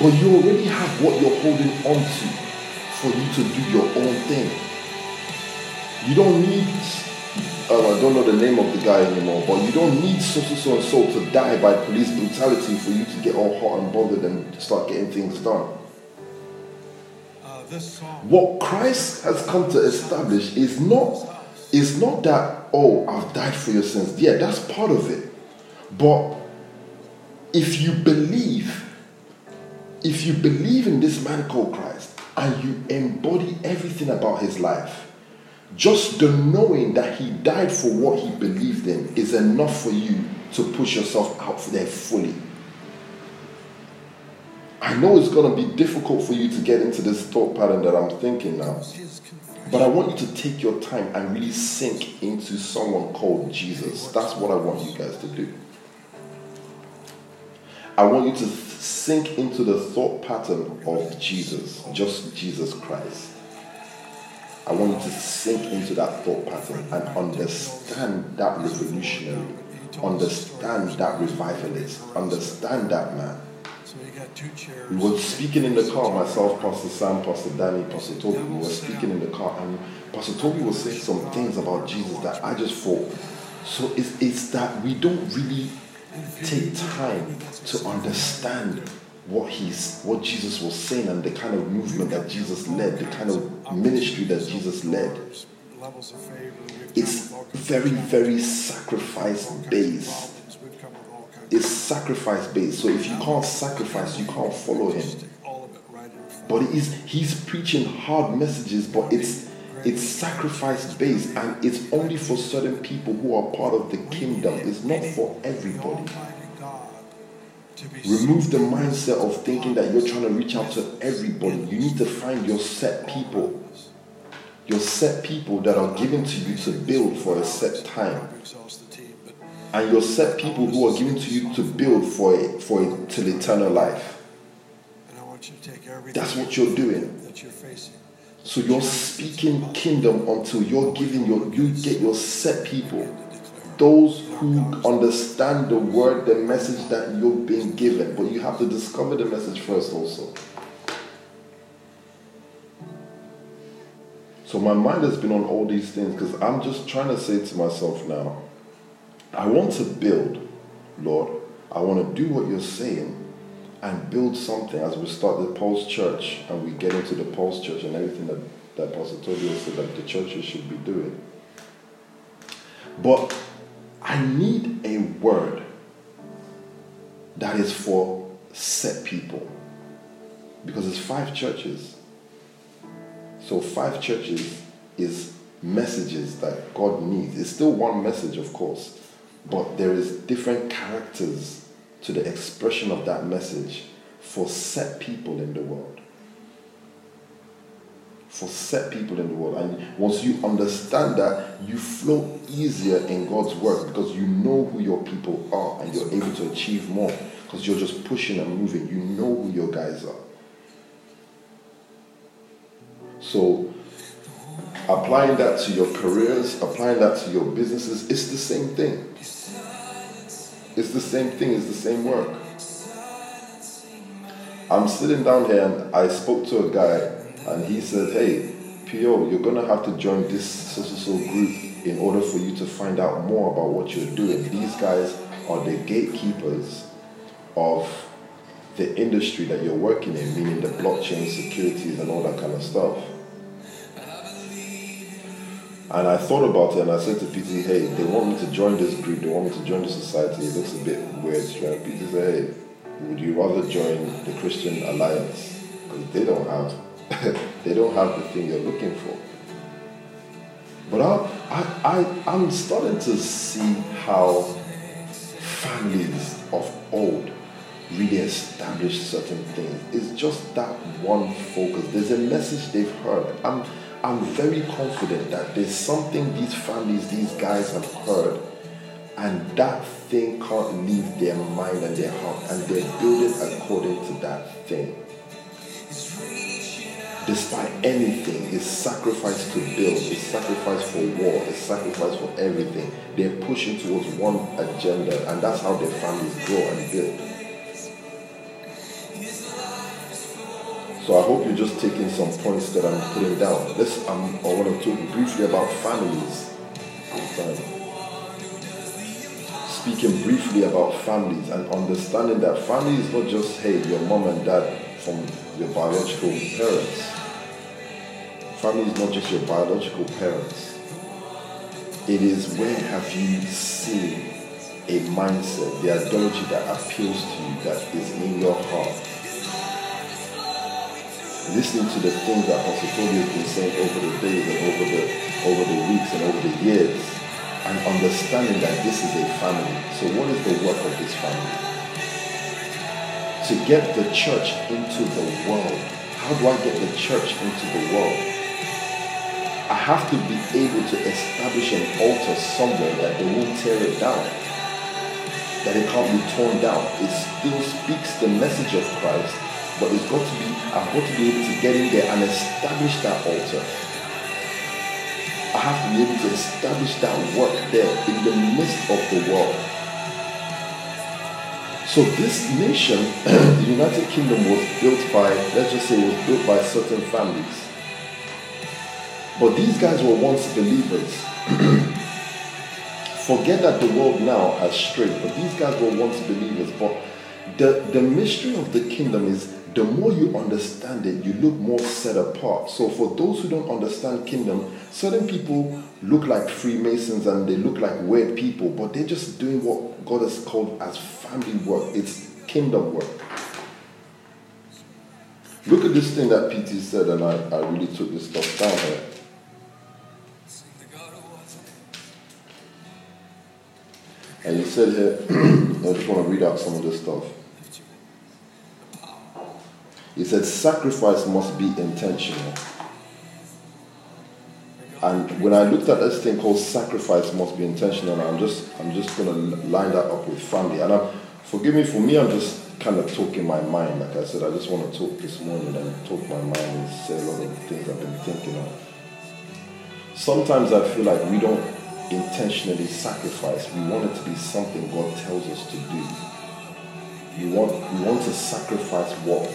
S2: But you already have what you're holding on to for you to do your own thing. You don't need, uh, I don't know the name of the guy anymore, but you don't need so, so, so and so to die by police brutality for you to get all hot and bothered and start getting things done. Uh, what Christ has come to establish is not is not that oh I've died for your sins. Yeah, that's part of it. But if you believe if you believe in this man called Christ and you embody everything about his life, just the knowing that he died for what he believed in is enough for you to push yourself out there fully. I know it's going to be difficult for you to get into this thought pattern that I'm thinking now, but I want you to take your time and really sink into someone called Jesus. That's what I want you guys to do. I want you to sink into the thought pattern of Jesus, just Jesus Christ. I want you to sink into that thought pattern and understand that revolutionary, understand that revivalist, understand that man. We were speaking in the car, myself, Pastor Sam, Pastor Danny, Pastor Toby. We were speaking in the car, and Pastor Toby was saying some things about Jesus that I just thought. So it's, it's that we don't really take time to understand what he's what Jesus was saying and the kind of movement that Jesus led, the kind of ministry that Jesus led. It's very, very sacrifice based. It's sacrifice based. So if you can't sacrifice, you can't follow him. But he's he's preaching hard messages, but it's it's sacrifice based and it's only for certain people who are part of the kingdom. It's not for everybody. Remove the mindset of thinking that you're trying to reach out to everybody. You need to find your set people. Your set people that are given to you to build for a set time. And your set people who are given to you to build for a, for a, till eternal life. That's what you're doing. So you're speaking kingdom until you're giving your you get your set people, those who understand the word, the message that you're being given. But you have to discover the message first also. So my mind has been on all these things because I'm just trying to say to myself now, I want to build, Lord. I want to do what you're saying and build something as we start the Pulse Church and we get into the Pulse Church and everything that, that Pastor Toby said that the churches should be doing. But I need a word that is for set people because it's five churches. So five churches is messages that God needs. It's still one message, of course, but there is different characters to the expression of that message for set people in the world. For set people in the world. And once you understand that, you flow easier in God's work because you know who your people are and you're able to achieve more because you're just pushing and moving. You know who your guys are. So, applying that to your careers, applying that to your businesses, it's the same thing. It's the same thing, it's the same work. I'm sitting down here and I spoke to a guy and he said, Hey, PO, you're gonna have to join this so so so group in order for you to find out more about what you're doing. These guys are the gatekeepers of the industry that you're working in, meaning the blockchain securities and all that kind of stuff. And I thought about it and I said to PT, hey, they want me to join this group, they want me to join the society. It looks a bit weird. And PT said, hey, would you rather join the Christian Alliance? Because they don't have they don't have the thing you're looking for. But I, I, I, I'm starting to see how families of old really established certain things. It's just that one focus. There's a message they've heard. I'm, I'm very confident that there's something these families, these guys have heard, and that thing can't leave their mind and their heart, and they're building according to that thing. Despite anything, it's sacrifice to build, it's sacrifice for war, it's sacrifice for everything. They're pushing towards one agenda, and that's how their families grow and build. So I hope you're just taking some points that I'm putting down. Um, I want to talk briefly about families. Speaking briefly about families and understanding that family is not just hey your mom and dad from your biological parents. Family is not just your biological parents. It is where have you seen a mindset, the ideology that appeals to you, that is in your heart listening to the things that Pastor Toby has been saying over the days and over the over the weeks and over the years, and understanding that this is a family. So what is the work of this family? To get the church into the world. How do I get the church into the world? I have to be able to establish an altar somewhere that they won't tear it down. That it can't be torn down. It still speaks the message of Christ, but it's got to be, I've got to be able to get in there and establish that altar. I have to be able to establish that work there in the midst of the world. So this nation, the United Kingdom, was built by, let's just say, was built by certain families. But these guys were once believers. Forget that the world now has strayed, but these guys were once believers. But the, the mystery of the kingdom is the more you understand it, you look more set apart. So for those who don't understand kingdom, certain people look like Freemasons and they look like weird people, but they're just doing what God has called as family work. It's kingdom work. Look at this thing that PT said, and I, I really took this stuff down here. And he said here, I just want to read out some of this stuff. He said, sacrifice must be intentional. And when I looked at this thing called sacrifice must be intentional, I'm just I'm just gonna line that up with family. And I'm, forgive me for me, I'm just kind of talking my mind. Like I said, I just want to talk this morning and talk my mind and say a lot of things I've been thinking of. Sometimes I feel like we don't intentionally sacrifice. We want it to be something God tells us to do. We want we want to sacrifice what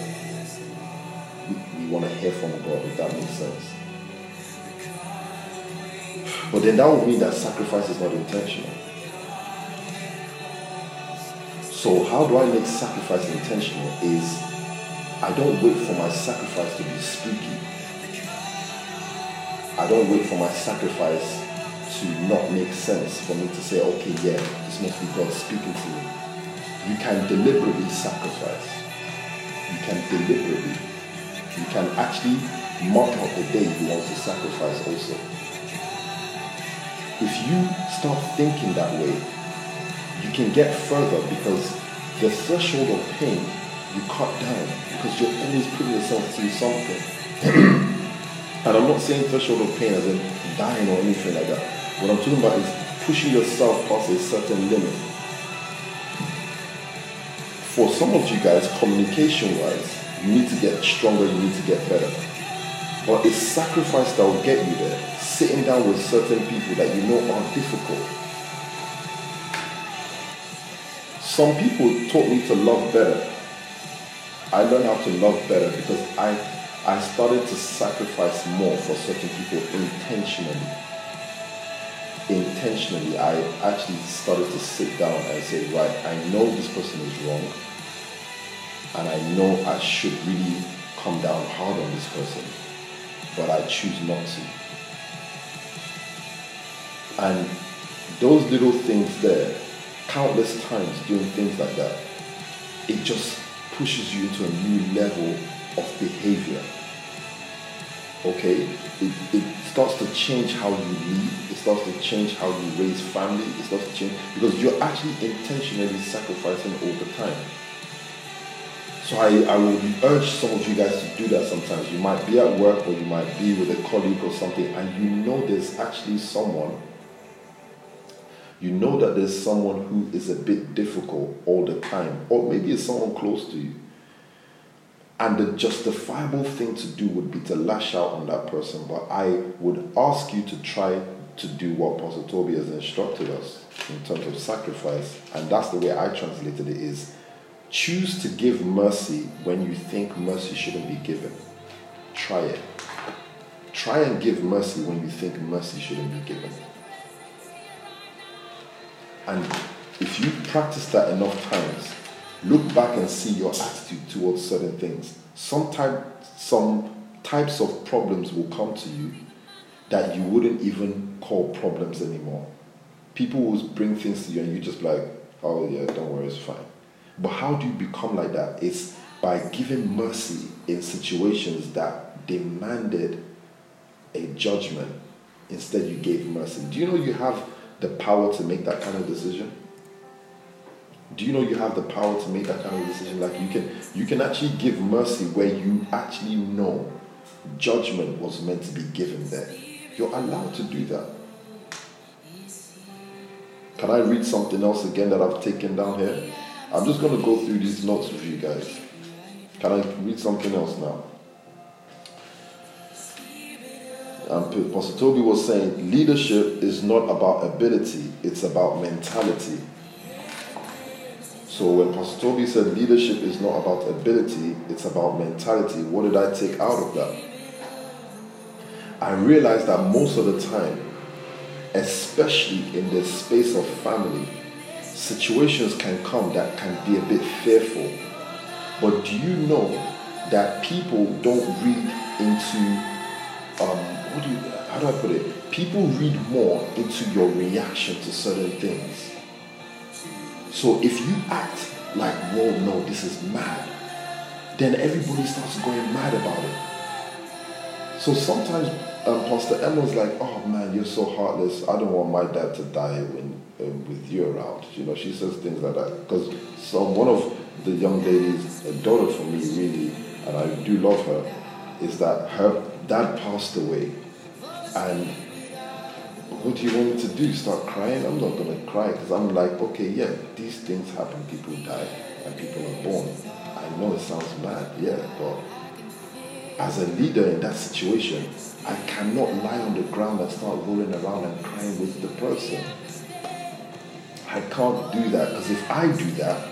S2: we, we want to hear from God, if that makes sense. But then that would mean that sacrifice is not intentional. So how do I make sacrifice intentional is I don't wait for my sacrifice to be spooky. I don't wait for my sacrifice to not make sense for me to say, okay, yeah, this must be God speaking to me. You can deliberately sacrifice. You can deliberately. You can actually mark out the day you want to sacrifice also. If you start thinking that way, you can get further because the threshold of pain you cut down because you're always putting yourself through something. and I'm not saying threshold of pain as in dying or anything like that. What I'm talking about is pushing yourself past a certain limit. For some of you guys, communication wise, you need to get stronger, you need to get better. But it's sacrifice that will get you there. Sitting down with certain people that you know are difficult. Some people taught me to love better. I learned how to love better because I I started to sacrifice more for certain people intentionally. Intentionally, I actually started to sit down and say, right, I know this person is wrong, and I know I should really come down hard on this person, but I choose not to. And those little things there, countless times doing things like that, it just pushes you into a new level of behavior. Okay? It, it starts to change how you lead, it starts to change how you raise family, it starts to change because you're actually intentionally sacrificing all the time. So I, I would urge some of you guys to do that sometimes. You might be at work or you might be with a colleague or something and you know there's actually someone you know that there's someone who is a bit difficult all the time, or maybe it's someone close to you. And the justifiable thing to do would be to lash out on that person. But I would ask you to try to do what Pastor Toby has instructed us in terms of sacrifice. And that's the way I translated it is choose to give mercy when you think mercy shouldn't be given. Try it. Try and give mercy when you think mercy shouldn't be given. And if you practice that enough times, look back and see your attitude towards certain things. Sometimes some types of problems will come to you that you wouldn't even call problems anymore. People will bring things to you and you just like, oh yeah, don't worry, it's fine. But how do you become like that? It's by giving mercy in situations that demanded a judgment. Instead, you gave mercy. Do you know you have the power to make that kind of decision? Do you know you have the power to make that kind of decision? Like you can you can actually give mercy where you actually know judgment was meant to be given there. You're allowed to do that. Can I read something else again that I've taken down here? I'm just going to go through these notes with you guys. Can I read something else now? P- Pastor Toby was saying leadership is not about ability, it's about mentality. So when Pastor Toby said leadership is not about ability, it's about mentality, what did I take out of that? I realized that most of the time, especially in the space of family, situations can come that can be a bit fearful. But do you know that people don't read into um, what do you how do I put it? People read more into your reaction to certain things. So if you act like, whoa, no, this is mad, then everybody starts going mad about it. So sometimes um, Pastor Emma's like, oh man, you're so heartless. I don't want my dad to die when, uh, with you around. You know, she says things like that. Because some one of the young ladies, a daughter for me, really, and I do love her, is that her dad passed away. And what do you want me to do? Start crying? I'm not gonna cry because I'm like, okay, yeah, these things happen. People die and people are born. I know it sounds mad, yeah, but as a leader in that situation, I cannot lie on the ground and start rolling around and crying with the person. I can't do that because if I do that,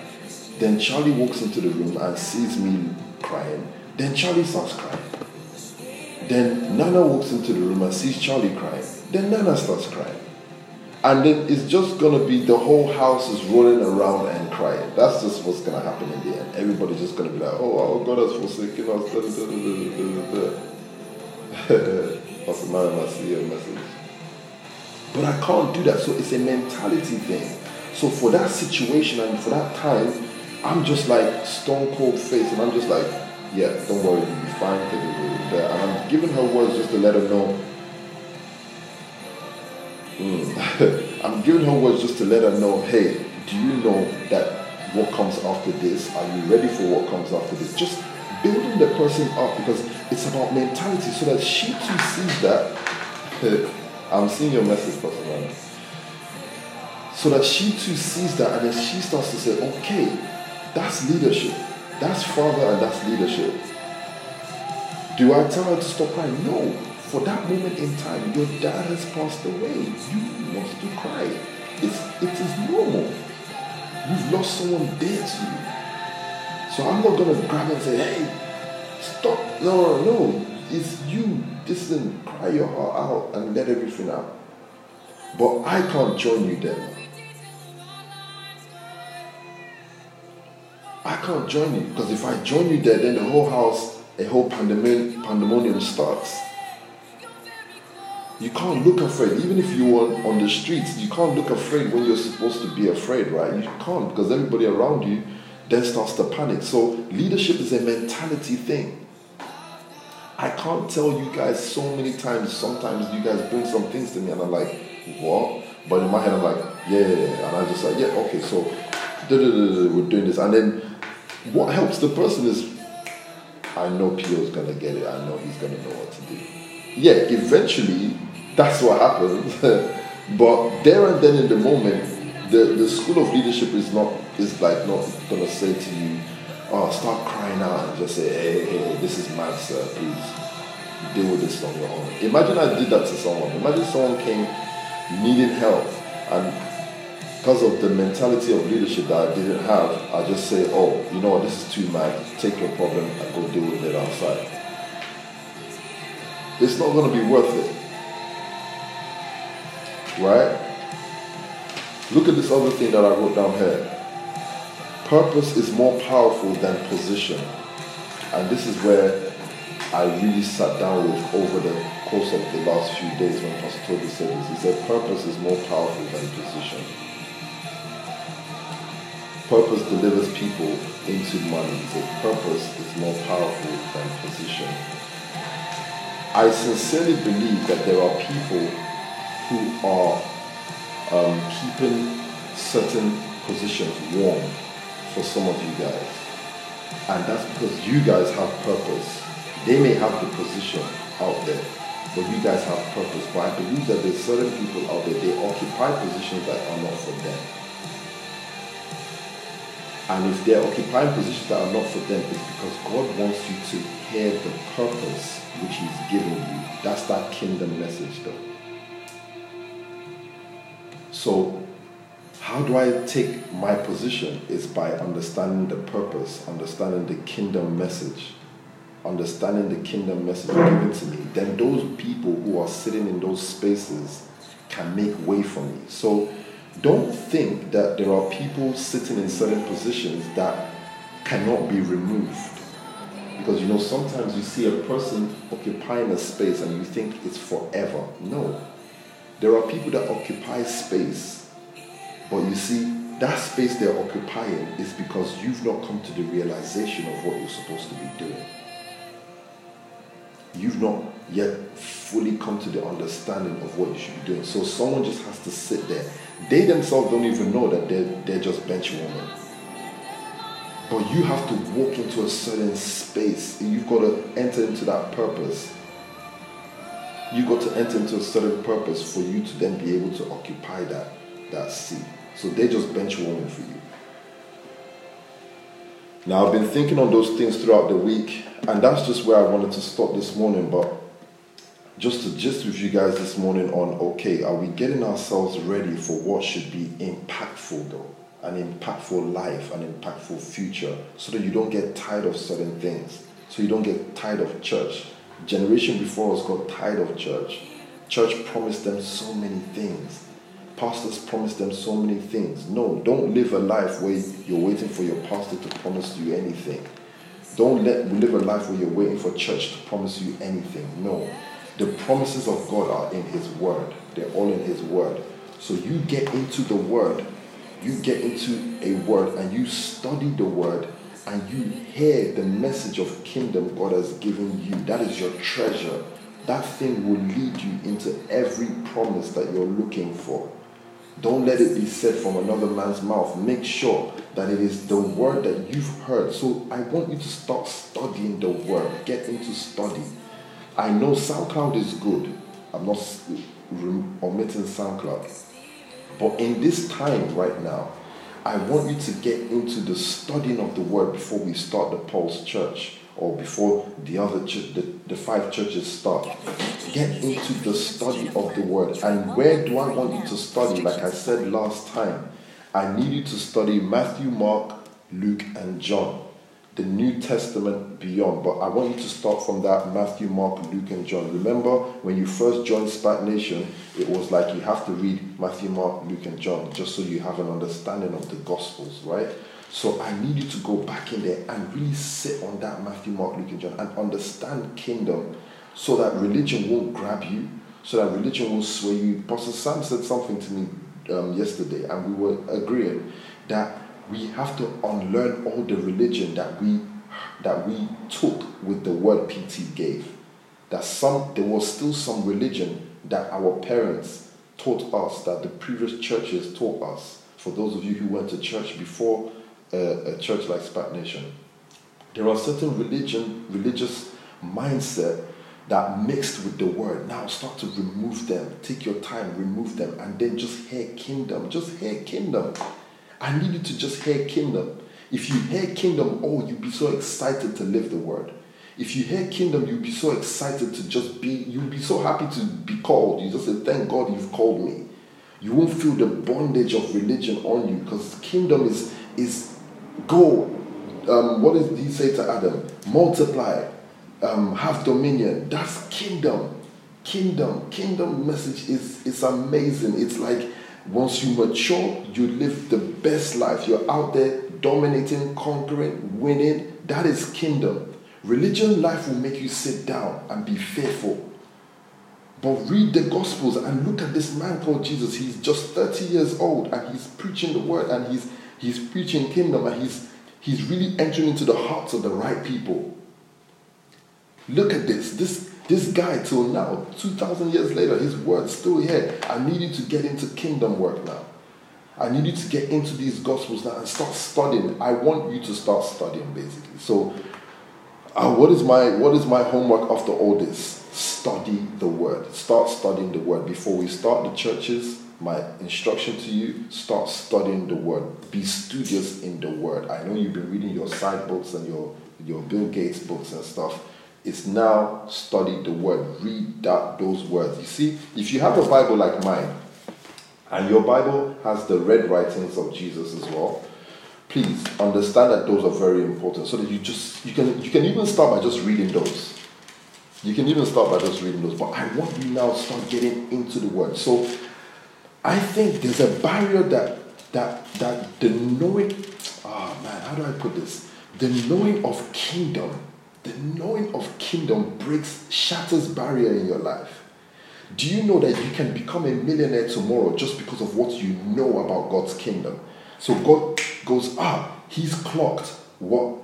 S2: then Charlie walks into the room and sees me crying. Then Charlie starts crying. Then Nana walks into the room and sees Charlie crying. Then Nana starts crying. And then it's just gonna be the whole house is rolling around and crying. That's just what's gonna happen in the end. Everybody's just gonna be like, oh, our God has forsaken us. I see your message. But I can't do that. So it's a mentality thing. So for that situation and for that time, I'm just like stone cold face and I'm just like, yeah, don't worry, you'll be fine. And I'm giving her words just to let her know. Mm. I'm giving her words just to let her know, hey, do you know that what comes after this? Are you ready for what comes after this? Just building the person up because it's about mentality so that she too sees that. I'm seeing your message, Pastor. So that she too sees that and then she starts to say, okay, that's leadership. That's father and that's leadership. Do I tell her to stop crying? No. For that moment in time, your dad has passed away. You want to cry. It's, it is normal. You've lost someone dear to you. So I'm not going to grab and say, hey, stop. No, no, no. It's you. Listen, cry your heart out and let everything out. But I can't join you then. I can't join you because if I join you there, then the whole house, a whole pandemonium, pandemonium starts. You can't look afraid. Even if you are on the streets, you can't look afraid when you're supposed to be afraid, right? You can't because everybody around you then starts to panic. So leadership is a mentality thing. I can't tell you guys so many times. Sometimes you guys bring some things to me, and I'm like, what? But in my head, I'm like, yeah, and I'm just like, yeah, okay, so we're doing this, and then what helps the person is, I know Pio's gonna get it. I know he's gonna know what to do. Yeah, eventually, that's what happens. but there and then in the moment, the, the school of leadership is not is like not gonna say to you, oh, start crying out and just say, hey, hey, this is mad, sir, please deal with this on your own. Imagine I did that to someone. Imagine someone came needing help and because of the mentality of leadership that I didn't have, I just say, oh, you know what, this is too mad. Take your problem and go deal with it outside. It's not going to be worth it. Right? Look at this other thing that I wrote down here. Purpose is more powerful than position. And this is where I really sat down with over the course of the last few days when Pastor Toby said this. He said, Purpose is more powerful than position. Purpose delivers people into money. Said, Purpose is more powerful than position. I sincerely believe that there are people who are um, keeping certain positions warm for some of you guys. And that's because you guys have purpose. They may have the position out there, but you guys have purpose. But I believe that there's certain people out there, they occupy positions that are not for them. And if they're occupying positions that are not for them, it's because God wants you to hear the purpose which He's given you. That's that kingdom message, though. So, how do I take my position? Is by understanding the purpose, understanding the kingdom message, understanding the kingdom message given to me. Then those people who are sitting in those spaces can make way for me. So, don't think that there are people sitting in certain positions that cannot be removed. Because you know, sometimes you see a person occupying a space and you think it's forever. No. There are people that occupy space, but you see, that space they're occupying is because you've not come to the realization of what you're supposed to be doing. You've not yet fully come to the understanding of what you should be doing. So someone just has to sit there. They themselves don't even know that they're, they're just bench warming. But you have to walk into a certain space. You've got to enter into that purpose. You've got to enter into a certain purpose for you to then be able to occupy that, that seat. So they're just bench warming for you. Now, I've been thinking on those things throughout the week, and that's just where I wanted to stop this morning. But just to just with you guys this morning on okay, are we getting ourselves ready for what should be impactful though? An impactful life, an impactful future, so that you don't get tired of certain things, so you don't get tired of church. Generation before us got tired of church. Church promised them so many things. Pastors promise them so many things. No, don't live a life where you're waiting for your pastor to promise you anything. Don't let live a life where you're waiting for church to promise you anything. No. The promises of God are in His Word. They're all in His Word. So you get into the Word. You get into a Word and you study the Word and you hear the message of kingdom God has given you. That is your treasure. That thing will lead you into every promise that you're looking for. Don't let it be said from another man's mouth. Make sure that it is the word that you've heard. So I want you to start studying the word. Get into study. I know SoundCloud is good. I'm not omitting SoundCloud. But in this time right now, I want you to get into the studying of the word before we start the Pulse Church or before the other ch- the, the five churches start. Get into the study of the word. And where do I want you to study? Like I said last time, I need you to study Matthew, Mark, Luke, and John. The New Testament beyond. But I want you to start from that Matthew, Mark, Luke, and John. Remember when you first joined SPAC Nation, it was like you have to read Matthew, Mark, Luke, and John just so you have an understanding of the Gospels, right? So I need you to go back in there and really sit on that Matthew, Mark, Luke, and John and understand kingdom so that religion won't grab you, so that religion won't sway you. Pastor Sam said something to me um, yesterday, and we were agreeing that we have to unlearn all the religion that we that we took with the word PT gave. That some there was still some religion that our parents taught us, that the previous churches taught us. For those of you who went to church before a, a church like SPAC Nation, there are certain religion, religious mindset that mixed with the word. Now start to remove them. Take your time, remove them, and then just hear kingdom. Just hear kingdom. I need you to just hear kingdom. If you hear kingdom, oh, you'll be so excited to live the word. If you hear kingdom, you'll be so excited to just be, you'll be so happy to be called. You just say, Thank God you've called me. You won't feel the bondage of religion on you because kingdom is is go. Um, what did he say to Adam? Multiply, um, have dominion. That's kingdom. Kingdom. Kingdom message is is amazing. It's like once you mature, you live the best life. You're out there dominating, conquering, winning. That is kingdom. Religion life will make you sit down and be fearful. But read the Gospels and look at this man called Jesus. He's just 30 years old and he's preaching the word and he's, he's preaching kingdom and he's, he's really entering into the hearts of the right people. Look at this. This, this guy, till now, 2,000 years later, his word's still here. I need you to get into kingdom work now. I need you to get into these Gospels now and start studying. I want you to start studying, basically. So, uh, what is my what is my homework after all this? Study the word. Start studying the word before we start the churches. My instruction to you start studying the word. Be studious in the word. I know you've been reading your side books and your your bill gates books and stuff. It's now study the word. Read that those words. You see if you have a bible like mine and your bible has the red writings of jesus as well please understand that those are very important so that you just you can you can even start by just reading those. You can even start by just reading those but i want you now start getting into the word. So I think there's a barrier that that that the knowing oh man, how do I put this? The knowing of kingdom, the knowing of kingdom breaks, shatters barrier in your life. Do you know that you can become a millionaire tomorrow just because of what you know about God's kingdom? So God goes, ah, he's clocked what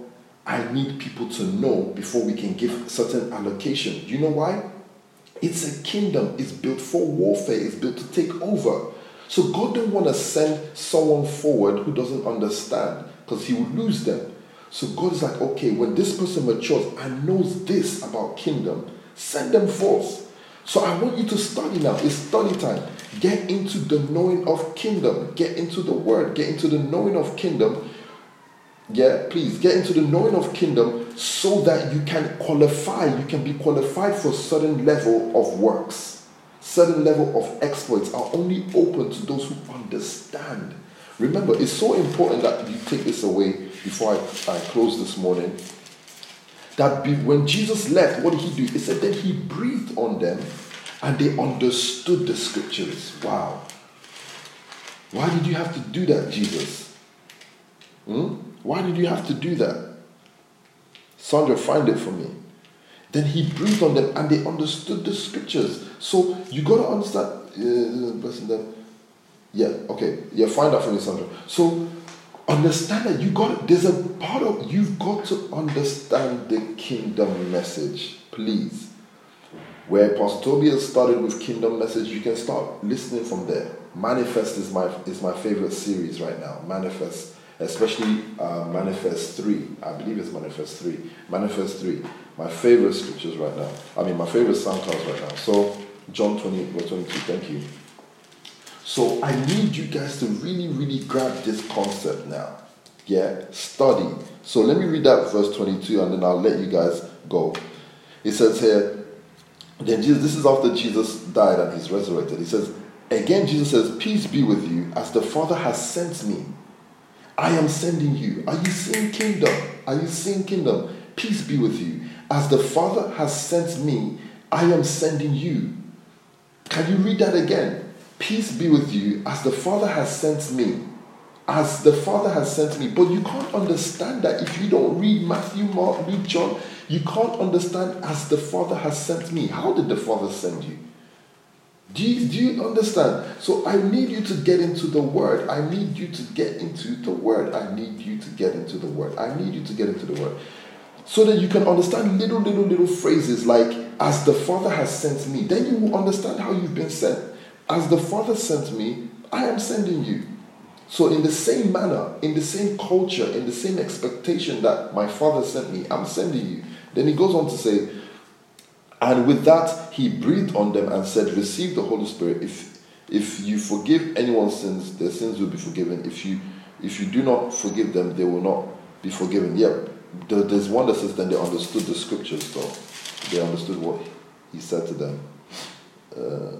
S2: I need people to know before we can give certain allocation. Do you know why? It's a kingdom. It's built for warfare. It's built to take over. So God don't want to send someone forward who doesn't understand because he will lose them. So God is like, okay, when this person matures and knows this about kingdom, send them forth. So I want you to study now. It's study time. Get into the knowing of kingdom. Get into the word. Get into the knowing of kingdom. Yeah, please get into the knowing of kingdom so that you can qualify. You can be qualified for a certain level of works. Certain level of exploits are only open to those who understand. Remember, it's so important that you take this away before I, I close this morning. That be, when Jesus left, what did he do? He said that he breathed on them and they understood the scriptures. Wow. Why did you have to do that, Jesus? Hmm? Why did you have to do that? Sandra, find it for me. Then he breathed on them and they understood the scriptures. So you got to understand. Uh, yeah, okay. Yeah, find out for me, Sandra. So understand that you got there's a part of you've got to understand the kingdom message, please. Where Pastor Tobias started with kingdom message, you can start listening from there. Manifest is my is my favorite series right now. Manifest, especially uh, Manifest three. I believe it's Manifest three. Manifest three. My favorite scriptures right now. I mean, my favorite SoundClouds right now. So John 20, verse 22. Thank you. So I need you guys to really, really grab this concept now. Yeah, study. So let me read that verse 22 and then I'll let you guys go. It says here, then Jesus, this is after Jesus died and he's resurrected. He says, again, Jesus says, Peace be with you, as the Father has sent me. I am sending you. Are you seeing kingdom? Are you seeing kingdom? Peace be with you. As the Father has sent me, I am sending you. Can you read that again? Peace be with you, as the Father has sent me. As the Father has sent me. But you can't understand that if you don't read Matthew, Mark, Luke, John. You can't understand as the Father has sent me. How did the Father send you? Do you, do you understand? So I need you to get into the Word. I need you to get into the Word. I need you to get into the Word. I need you to get into the Word. So that you can understand little, little, little phrases like, as the Father has sent me. Then you will understand how you've been sent. As the Father sent me, I am sending you. So, in the same manner, in the same culture, in the same expectation that my Father sent me, I'm sending you. Then he goes on to say, and with that, he breathed on them and said, Receive the Holy Spirit. If, if you forgive anyone's sins, their sins will be forgiven. If you, if you do not forgive them, they will not be forgiven. Yeah, there's one that says, Then they understood the scriptures, though. They understood what he said to them. Uh,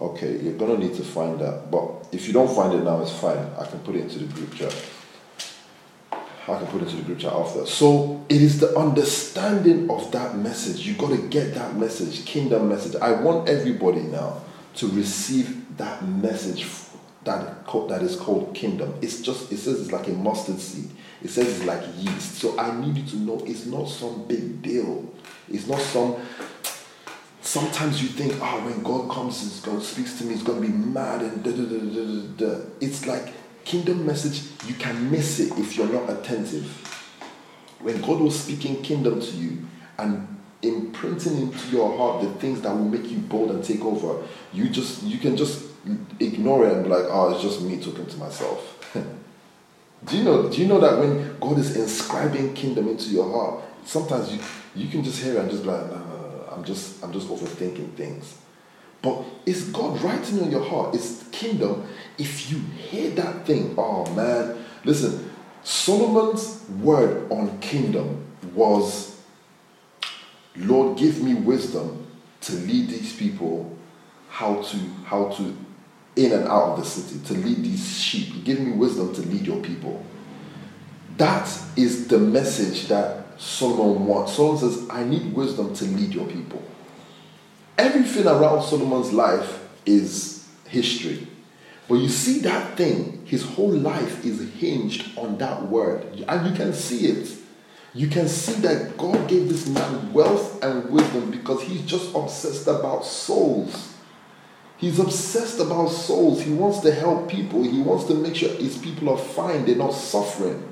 S2: okay, you're going to need to find that. But if you don't find it now, it's fine. I can put it into the group chat. I can put into the group chat after. So it is the understanding of that message. You got to get that message, kingdom message. I want everybody now to receive that message that that is called kingdom. It's just it says it's like a mustard seed. It says it's like yeast. So I need you to know it's not some big deal. It's not some. Sometimes you think, oh, when God comes, God speaks to me, He's going to be mad and da da da da da. It's like kingdom message, you can miss it if you're not attentive. When God was speaking kingdom to you and imprinting into your heart the things that will make you bold and take over, you just you can just ignore it and be like, oh, it's just me talking to myself. do you know? Do you know that when God is inscribing kingdom into your heart, sometimes you you can just hear it and just be like, no, no, no, I'm just I'm just overthinking things. But it's God writing on your heart. It's kingdom. If you hear that thing, oh man, listen, Solomon's word on kingdom was, Lord, give me wisdom to lead these people how to how to in and out of the city, to lead these sheep. Give me wisdom to lead your people. That is the message that Solomon wants. Solomon says, I need wisdom to lead your people. Everything around Solomon's life is history. But you see that thing, his whole life is hinged on that word. And you can see it. You can see that God gave this man wealth and wisdom because he's just obsessed about souls. He's obsessed about souls. He wants to help people. He wants to make sure his people are fine, they're not suffering.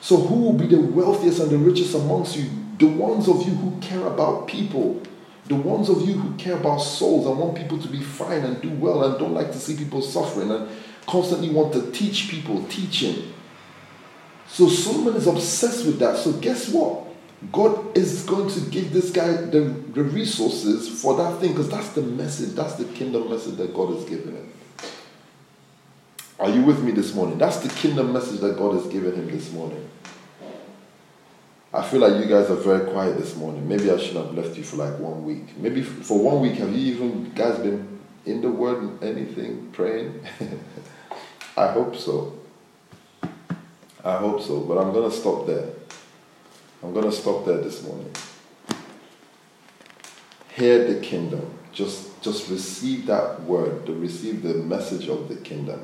S2: So, who will be the wealthiest and the richest amongst you? The ones of you who care about people. The ones of you who care about souls and want people to be fine and do well and don't like to see people suffering and constantly want to teach people, teaching. So Solomon is obsessed with that. So guess what? God is going to give this guy the, the resources for that thing because that's the message, that's the kingdom message that God has given him. Are you with me this morning? That's the kingdom message that God has given him this morning. I feel like you guys are very quiet this morning. Maybe I should have left you for like one week. Maybe for one week, have you even guys been in the word, anything, praying? I hope so. I hope so, but I'm going to stop there. I'm going to stop there this morning. Hear the kingdom. Just, just receive that word, to receive the message of the kingdom.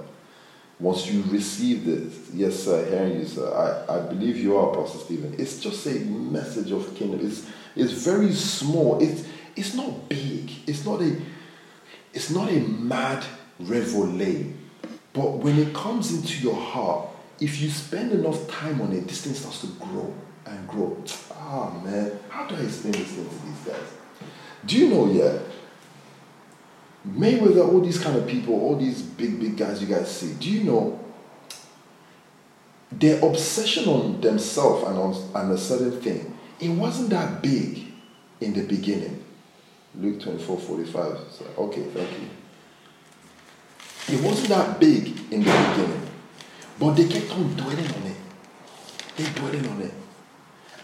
S2: Once you receive this, yes, sir, hearing you, sir, I, I believe you are, Pastor Stephen. It's just a message of kingdom. It's, it's very small. It's, it's not big. It's not a, it's not a mad reveille. But when it comes into your heart, if you spend enough time on it, this thing starts to grow and grow. Ah, man, how do I explain this thing to these guys? Do you know, yeah? Mayweather, all these kind of people, all these big, big guys you guys see, do you know their obsession on themselves and on and a certain thing, it wasn't that big in the beginning. Luke 24, 45. So, okay, thank you. It wasn't that big in the beginning, but they kept on dwelling on it. They dwelling on it.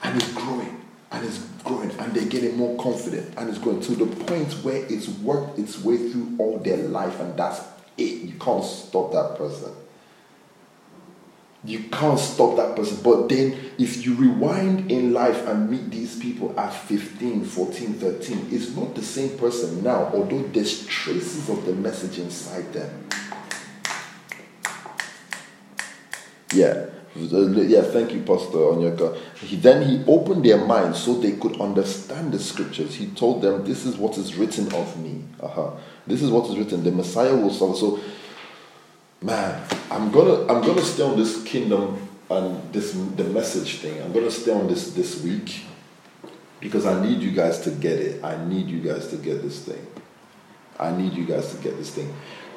S2: And it's growing and it's growing and they're getting more confident and it's growing to the point where it's worked its way through all their life and that's it. You can't stop that person. You can't stop that person. But then, if you rewind in life and meet these people at 15, 14, 13, it's not the same person now, although there's traces of the message inside them. Yeah. Yeah, thank you, Pastor Onyeka. He, then he opened their minds so they could understand the scriptures. He told them, This is what is written of me. Uh-huh. This is what is written. The Messiah will suffer. So, man, I'm gonna I'm gonna stay on this kingdom and this the message thing. I'm gonna stay on this this week because I need you guys to get it. I need you guys to get this thing. I need you guys to get this thing.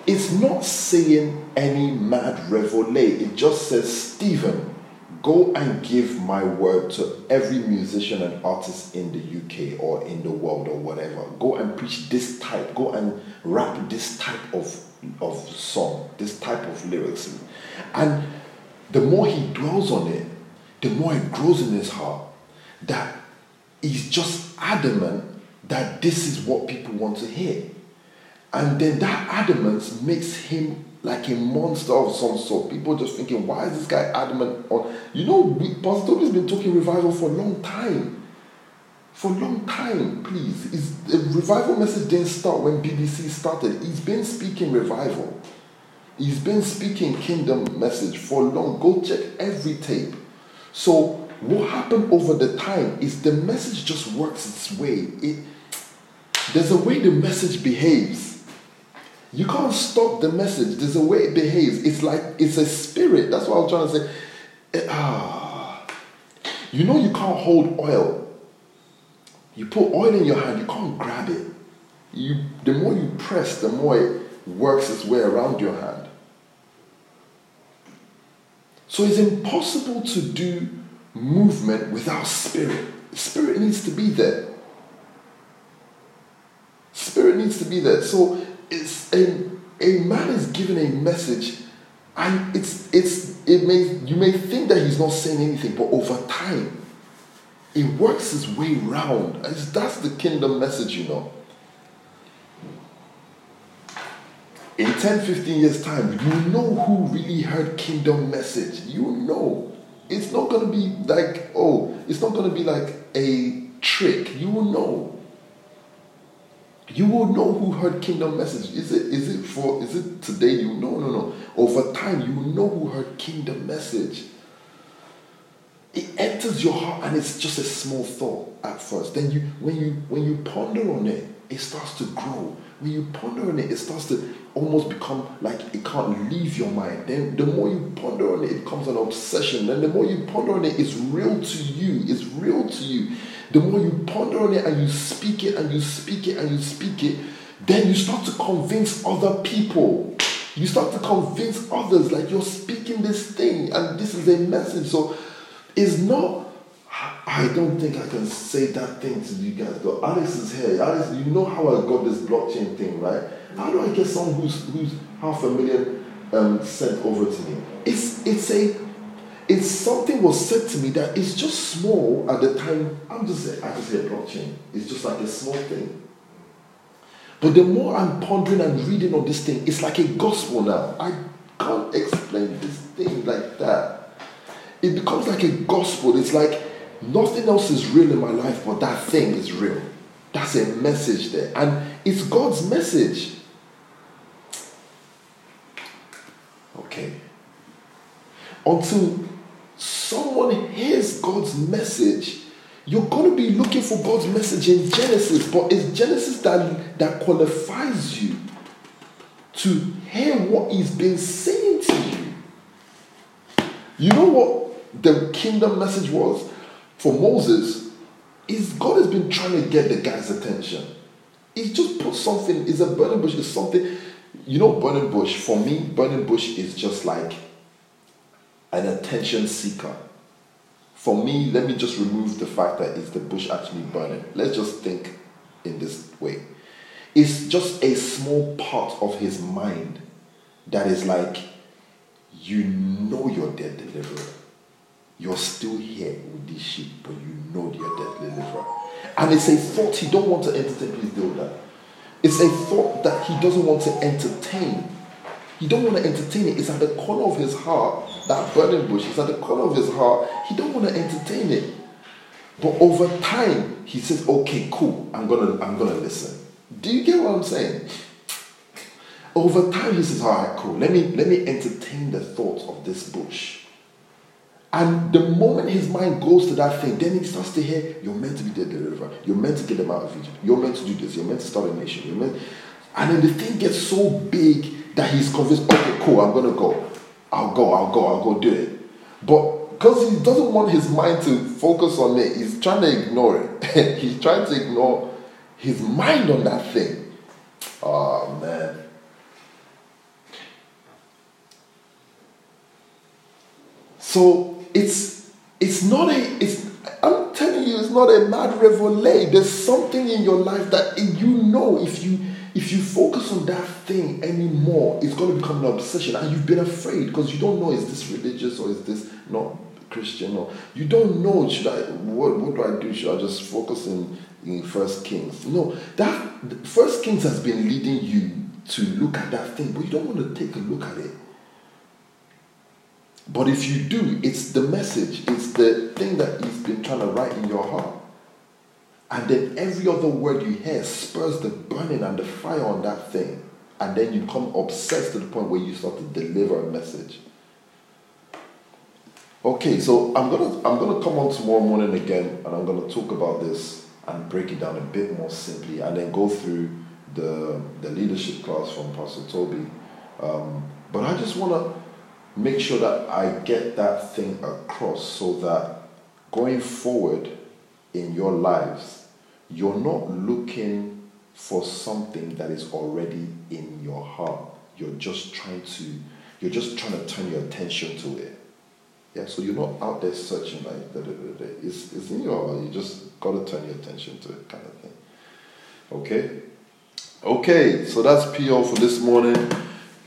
S2: It's not saying any mad reveille. It just says, Stephen, go and give my word to every musician and artist in the UK or in the world or whatever. Go and preach this type. Go and rap this type of, of song, this type of lyrics. And the more he dwells on it, the more it grows in his heart that he's just adamant that this is what people want to hear. And then that adamance makes him like a monster of some sort. People just thinking, why is this guy adamant on? You know, Pastor Toby's been talking revival for a long time. For a long time, please. It's, the revival message didn't start when BBC started. He's been speaking revival. He's been speaking kingdom message for long. Go check every tape. So what happened over the time is the message just works its way. It, there's a way the message behaves. You can't stop the message. There's a way it behaves. It's like it's a spirit. That's what I'm trying to say. It, ah, you know you can't hold oil. You put oil in your hand, you can't grab it. You, the more you press, the more it works its way around your hand. So it's impossible to do movement without spirit. Spirit needs to be there. Spirit needs to be there. So it's a a man is given a message, and it's it's it may you may think that he's not saying anything, but over time, it works its way round. It's- That's the kingdom message, you know. In 10, 15 years' time, you know who really heard kingdom message. You know. It's not going to be like, oh, it's not going to be like a trick. You will know. You will know who heard kingdom message. Is it is it for is it today? You no no no. Over time, you will know who heard kingdom message. It enters your heart and it's just a small thought at first. Then you when you when you ponder on it, it starts to grow. When you ponder on it, it starts to almost become like it can't leave your mind. Then the more you ponder on it, it becomes an obsession. Then the more you ponder on it, it's real to you. It's real to you. The more you ponder on it and you speak it and you speak it and you speak it, then you start to convince other people. You start to convince others like you're speaking this thing and this is a message. So it's not I don't think I can say that thing to you guys. But Alex is here. Alex, you know how I got this blockchain thing, right? How do I get someone who's who's half a million um, sent over to me? It's it's a it's something was said to me that it's just small at the time. I'm just I just say blockchain. It's just like a small thing. But the more I'm pondering and reading on this thing, it's like a gospel now. I can't explain this thing like that. It becomes like a gospel. It's like nothing else is real in my life, but that thing is real. That's a message there. And it's God's message. Okay. Until someone hears God's message, you're going to be looking for God's message in Genesis, but it's Genesis that, that qualifies you to hear what He's been saying to you. You know what the kingdom message was for Moses? Is God has been trying to get the guy's attention. He's just put something, it's a burning bush, it's something, you know, burning bush, for me, burning bush is just like an attention seeker. For me, let me just remove the fact that it's the bush actually burning. Let's just think in this way. It's just a small part of his mind that is like, you know you're dead deliverer. You're still here with these sheep, but you know you're dead deliverer. And it's a thought he don't want to entertain. Please do that. It's a thought that he doesn't want to entertain. He don't want to entertain it. It's at the corner of his heart. That burning bush is at the corner of his heart. He don't want to entertain it. But over time, he says, "Okay, cool. I'm gonna, I'm gonna listen." Do you get what I'm saying? Over time, he says, "All right, cool. Let me, let me entertain the thoughts of this bush." And the moment his mind goes to that thing, then he starts to hear, "You're meant to be the deliverer. You're meant to get them out of Egypt. You're meant to do this. You're meant to start a nation. You're meant." And then the thing gets so big that he's convinced, "Okay, cool. I'm gonna go. I'll go. I'll go. I'll go do it." But because he doesn't want his mind to focus on it, he's trying to ignore it. he's trying to ignore his mind on that thing. Oh man. So it's it's not a it's I'm telling you it's not a mad reveille. There's something in your life that you know if you if you focus on that thing anymore, it's going to become an obsession, and you've been afraid because you don't know is this religious or is this not Christian or you don't know should I what what do I do? Should I just focus in in First Kings? No, that First Kings has been leading you to look at that thing, but you don't want to take a look at it. But if you do, it's the message, it's the thing that he's been trying to write in your heart. And then every other word you hear spurs the burning and the fire on that thing. And then you become obsessed to the point where you start to deliver a message. Okay, so I'm gonna I'm gonna come on tomorrow morning again and I'm gonna talk about this and break it down a bit more simply and then go through the the leadership class from Pastor Toby. Um, but I just wanna make sure that I get that thing across so that going forward in your lives, you're not looking for something that is already in your heart. You're just trying to, you're just trying to turn your attention to it. Yeah, so you're not out there searching like da, da, da, da. It's, it's in your heart. You just got to turn your attention to it, kind of thing. Okay? Okay, so that's PO for this morning.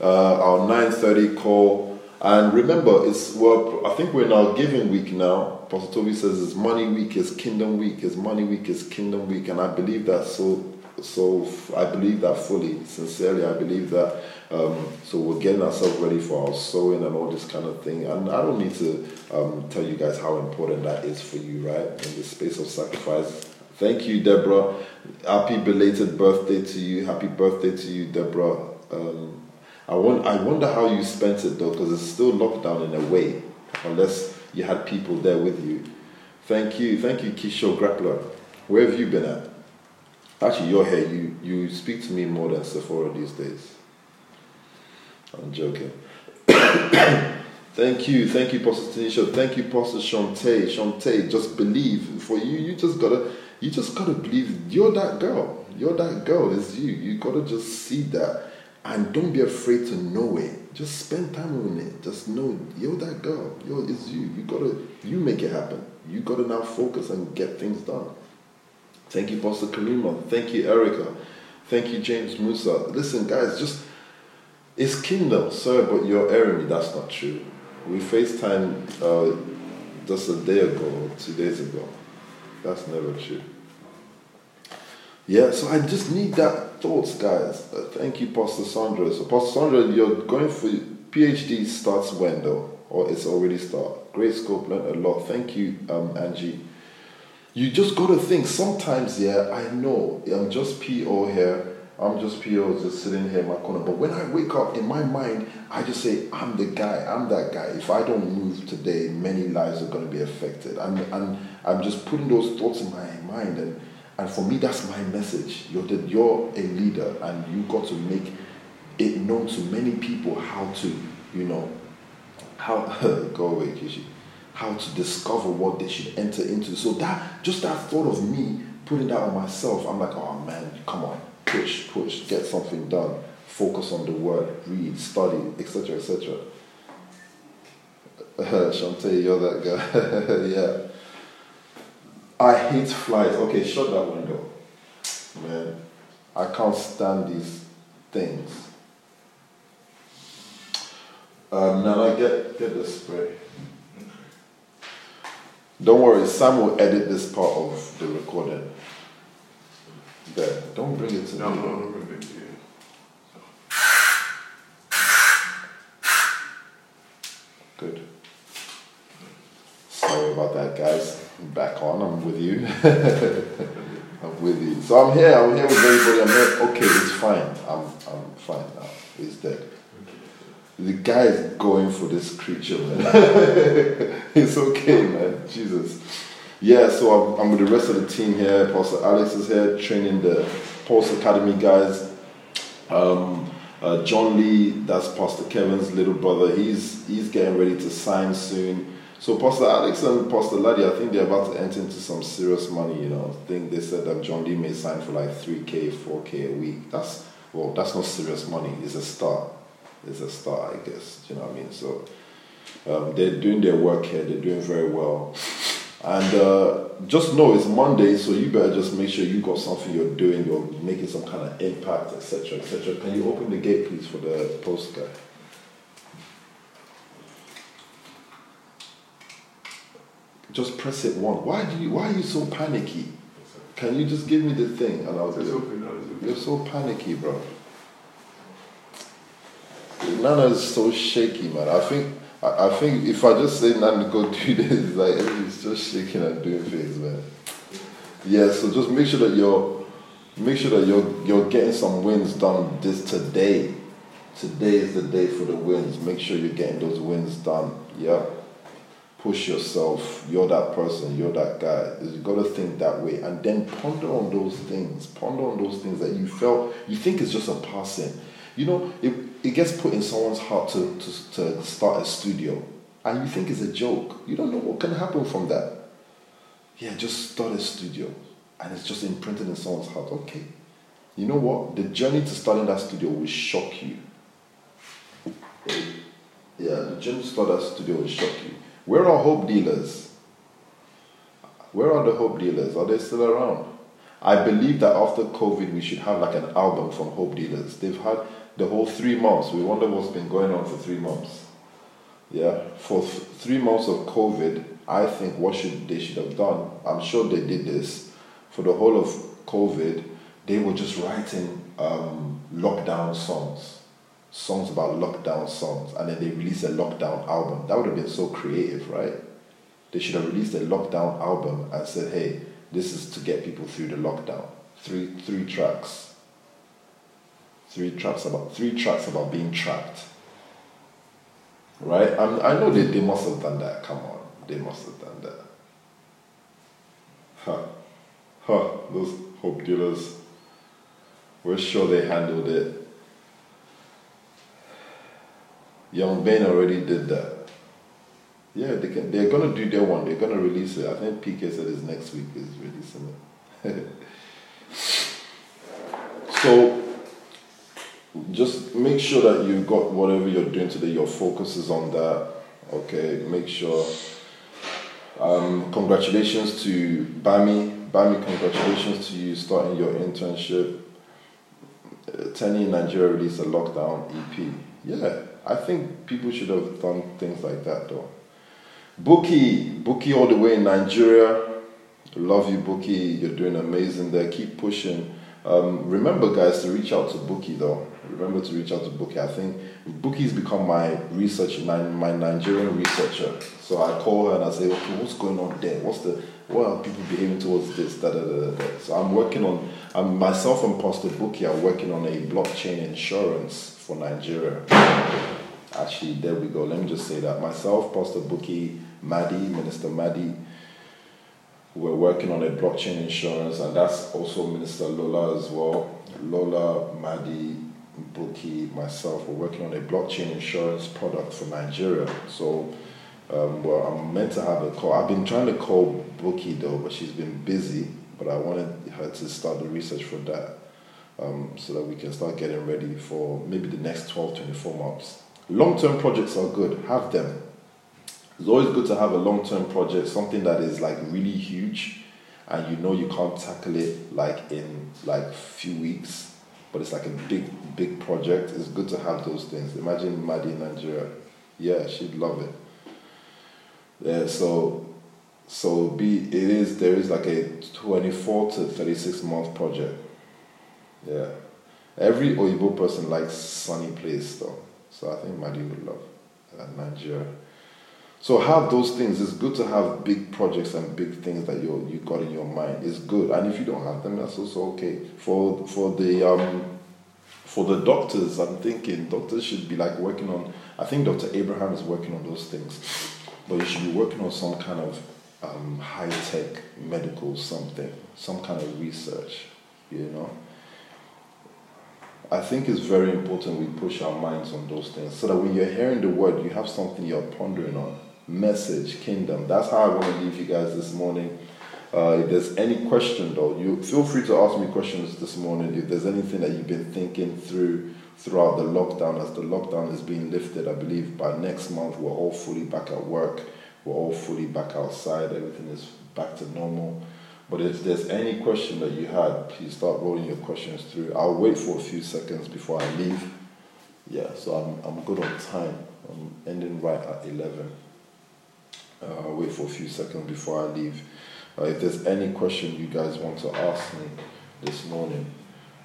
S2: Uh, our 9:30 call, and remember, it's well. I think we're our giving week now. Pastor Toby says it's money week, it's kingdom week, it's money week, it's kingdom week, and I believe that so. So I believe that fully, sincerely. I believe that. Um, so we're getting ourselves ready for our sowing and all this kind of thing. And I don't need to um, tell you guys how important that is for you, right? In the space of sacrifice. Thank you, Deborah. Happy belated birthday to you. Happy birthday to you, Deborah. Um, I, want, I wonder how you spent it though, because it's still lockdown in a way, unless you had people there with you. Thank you. Thank you, Kisho Grappler. Where have you been at? Actually, you're here. You, you speak to me more than Sephora these days. I'm joking. thank you, thank you, Pastor Tanisha. Thank you, Pastor Shante. Shante, just believe. For you, you just gotta, you just gotta believe. You're that girl. You're that girl. It's you. You gotta just see that, and don't be afraid to know it. Just spend time on it. Just know you're that girl. You're, it's you. You gotta, you make it happen. You gotta now focus and get things done. Thank you, Pastor Kalima. Thank you, Erica. Thank you, James Musa. Listen, guys, just it's kingdom, sir, but you're airing me. That's not true. We FaceTime uh, just a day ago, two days ago. That's never true. Yeah, so I just need that thoughts, guys. Uh, thank you, Pastor Sandra. So, Pastor Sandra, you're going for PhD starts when though, or it's already start. Great scope, learned a lot. Thank you, um, Angie. You just got to think. Sometimes, yeah, I know I'm just PO here I'm just PO, just sitting here in my corner. But when I wake up, in my mind, I just say, I'm the guy, I'm that guy. If I don't move today, many lives are going to be affected. And, and I'm just putting those thoughts in my mind. And, and for me, that's my message. You're, the, you're a leader, and you got to make it known to many people how to, you know, how, go away, Kishi, how to discover what they should enter into. So that, just that thought of me putting that on myself, I'm like, oh man, come on push, push, get something done, focus on the word, read, study, etc., etc. Shante, you're that guy. yeah. I hate flies. Okay, shut that window. Man, I can't stand these things. Um, now I get get the spray. Don't worry, Sam will edit this part of the recording. There. Don't bring it to
S4: No,
S2: me.
S4: no, no, bring it to you.
S2: Good. Sorry about that, guys. Back on. I'm with you. I'm with you. So I'm here. I'm here with everybody. I'm here. Okay, it's fine. I'm I'm fine now. He's dead. The guy is going for this creature, man. it's okay, man. Jesus. Yeah, so I'm, I'm with the rest of the team here. Pastor Alex is here training the Pulse Academy guys. Um, uh, John Lee, that's Pastor Kevin's little brother. He's he's getting ready to sign soon. So Pastor Alex and Pastor Laddie, I think they're about to enter into some serious money. You know, I think they said that John Lee may sign for like three k, four k a week. That's well, that's not serious money. It's a start. It's a start, I guess. Do you know what I mean? So um, they're doing their work here. They're doing very well. And uh, just know it's Monday, so you better just make sure you got something you're doing, you're making some kind of impact, etc., etc. Can you open the gate, please, for the post guy? Just press it one. Why do you? Why are you so panicky? Can you just give me the thing and I'll
S4: It's
S2: do it?
S4: it's.
S2: You're so panicky, bro. Nana is so shaky, man. I think I, I think if I just say Nana go do this, it's like he's just shaking and doing things, man. Yeah, so just make sure that you're make sure that you're you're getting some wins done this today. Today is the day for the wins. Make sure you're getting those wins done. Yeah. Push yourself. You're that person. You're that guy. You got to think that way, and then ponder on those things. Ponder on those things that you felt you think is just a passing. You know, it, it gets put in someone's heart to, to, to start a studio, and you think it's a joke. You don't know what can happen from that. Yeah, just start a studio, and it's just imprinted in someone's heart. Okay, you know what? The journey to starting that studio will shock you. Yeah, the journey to start that studio will shock you. Where are hope dealers? Where are the hope dealers? Are they still around? I believe that after COVID, we should have like an album from Hope Dealers. They've had the whole three months. We wonder what's been going on for three months. Yeah, for th- three months of COVID, I think what should they should have done. I'm sure they did this for the whole of COVID. They were just writing um, lockdown songs, songs about lockdown songs, and then they released a lockdown album. That would have been so creative, right? They should have released a lockdown album and said, "Hey, this is to get people through the lockdown. Three three tracks. Three tracks about three tracks about being trapped." Right? I'm, I know they, they must have done that. Come on, they must have done that. Huh. Huh. Those hope dealers. We're sure they handled it. Young Ben already did that. Yeah, they can, they're gonna do their one. They're gonna release it. I think PK said it's next week is releasing it. so just make sure that you got whatever you're doing today. Your focus is on that. Okay, make sure. Um, congratulations to Bami. Bami, congratulations to you starting your internship. Uh, Tenny in Nigeria released a lockdown EP. Yeah, I think people should have done things like that though. Bookie, Bookie all the way in Nigeria. Love you, Bookie. You're doing amazing there. Keep pushing. Um, remember, guys, to reach out to Bookie though. Remember to reach out to Bookie. I think Bookie's become my research, my, my Nigerian researcher. So I call her and I say, okay, what's going on there? What's the what are people behaving towards this? Da, da, da, da. So I'm working on. I'm myself and Pastor Bookie are working on a blockchain insurance for Nigeria. Actually, there we go. Let me just say that myself, Pastor Bookie, Maddie, Minister Maddie, we're working on a blockchain insurance, and that's also Minister Lola as well. Lola, Maddie, Bookie, myself, we're working on a blockchain insurance product for Nigeria. So, um, well, I'm meant to have a call. I've been trying to call Bookie though, but she's been busy. But I wanted her to start the research for that um, so that we can start getting ready for maybe the next 12, 24 months. Long term projects are good, have them. It's always good to have a long term project, something that is like really huge and you know you can't tackle it like in like few weeks, but it's like a big, big project. It's good to have those things. Imagine Maddie in Nigeria. Yeah, she'd love it. Yeah, so so be it is there is like a twenty four to thirty six month project. Yeah. Every Oyibo person likes sunny place though. So I think Maddie would love uh, Nigeria. So have those things. It's good to have big projects and big things that you you got in your mind. It's good, and if you don't have them, that's also okay. For for the um, for the doctors, I'm thinking doctors should be like working on. I think Dr. Abraham is working on those things, but you should be working on some kind of um, high tech medical something, some kind of research. You know. I think it's very important we push our minds on those things so that when you're hearing the word, you have something you're pondering on. Message, kingdom. That's how I want to leave you guys this morning. Uh, if there's any question though, you feel free to ask me questions this morning. If there's anything that you've been thinking through throughout the lockdown, as the lockdown is being lifted, I believe by next month we're all fully back at work. We're all fully back outside. Everything is back to normal. But if there's any question that you had, please start rolling your questions through. I'll wait for a few seconds before I leave. Yeah, so I'm, I'm good on time. I'm ending right at 11. Uh, I'll wait for a few seconds before I leave. Uh, if there's any question you guys want to ask me this morning,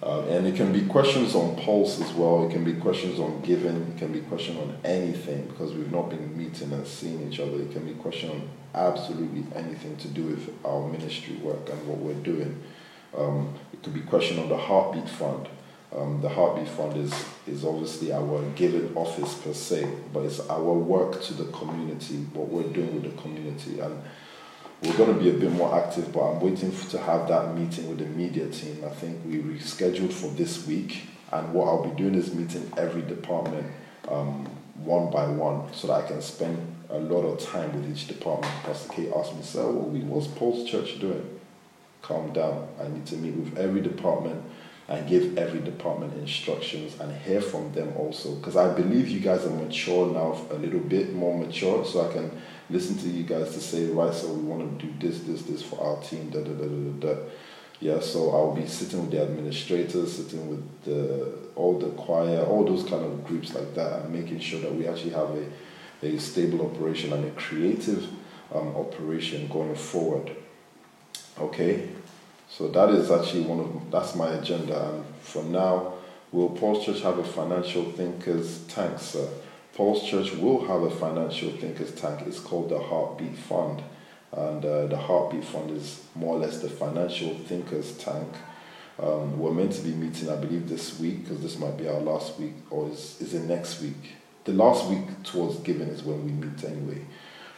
S2: uh, and it can be questions on pulse as well. It can be questions on giving. It can be question on anything because we've not been meeting and seeing each other. It can be question on absolutely anything to do with our ministry work and what we're doing. Um, it could be question on the Heartbeat Fund. Um, the Heartbeat Fund is is obviously our giving office per se, but it's our work to the community, what we're doing with the community, and we're going to be a bit more active, but I'm waiting to have that meeting with the media team. I think we rescheduled for this week, and what I'll be doing is meeting every department um, one by one so that I can spend a lot of time with each department. Pastor K asked me, so what's Pulse Church doing? Calm down. I need to meet with every department and give every department instructions and hear from them also. Because I believe you guys are mature now, a little bit more mature, so I can listen to you guys to say, right, so we want to do this, this, this for our team, da da da da da. Yeah, so I'll be sitting with the administrators, sitting with the all the choir, all those kind of groups like that, and making sure that we actually have a, a stable operation and a creative um, operation going forward. Okay, so that is actually one of that's my agenda, and for now, will Pulse Church have a financial thinkers tank, sir? Pulse Church will have a financial thinkers tank. It's called the Heartbeat Fund and uh, the Heartbeat Fund is more or less the financial thinkers tank. Um, we're meant to be meeting, I believe, this week because this might be our last week, or is is it next week? The last week towards giving is when we meet anyway.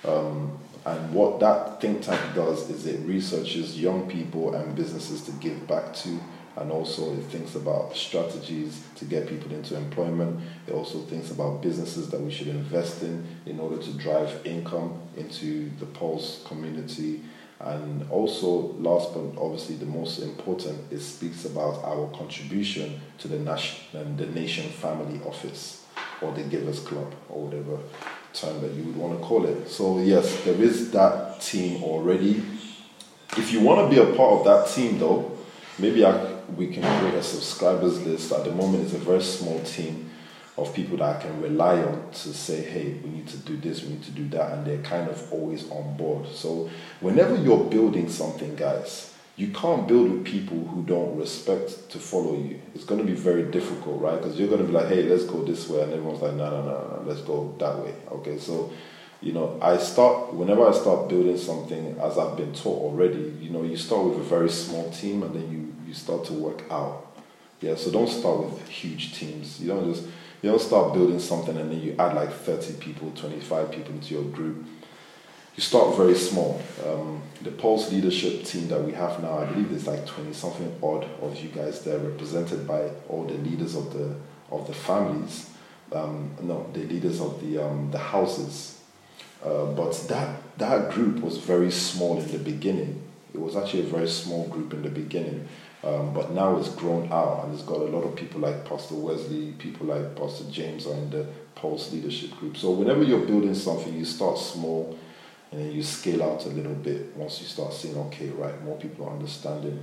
S2: Um, and what that think tank does is it researches young people and businesses to give back to and also it thinks about strategies to get people into employment. It also thinks about businesses that we should invest in in order to drive income into the Pulse community. And also, last but obviously the most important, it speaks about our contribution to the nation, the Nation Family Office or the Givers Club or whatever term that you would want to call it. So yes, there is that team already. If you want to be a part of that team, though, maybe I we can create a subscribers list. At the moment, it's a very small team of people that I can rely on to say, hey, we need to do this, we need to do that, and they're kind of always on board. So, whenever you're building something, guys, you can't build with people who don't respect to follow you. It's going to be very difficult, right? Because you're going to be like, hey, let's go this way, and everyone's like, no, no, no, no, let's go that way. Okay, so you know, I start whenever I start building something, as I've been taught already. You know, you start with a very small team, and then you you start to work out. Yeah, so don't start with huge teams. You don't just you don't start building something and then you add like 30 people, 25 people into your group. You start very small. Um, the Pulse leadership team that we have now, I believe there's like 20 something odd of you guys there represented by all the leaders of the of the families. Um, no, the leaders of the um, the houses. Uh, but that that group was very small in the beginning. It was actually a very small group in the beginning. Um, but now it's grown out and it's got a lot of people like Pastor Wesley, people like Pastor James are in the Pulse leadership group. So whenever you're building something, you start small and then you scale out a little bit once you start seeing, okay, right, more people are understanding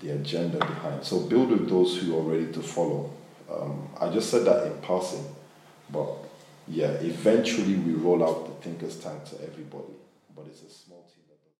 S2: the agenda behind. So build with those who are ready to follow. Um, I just said that in passing, but yeah, eventually we roll out the Thinkers Tank to everybody, but it's a.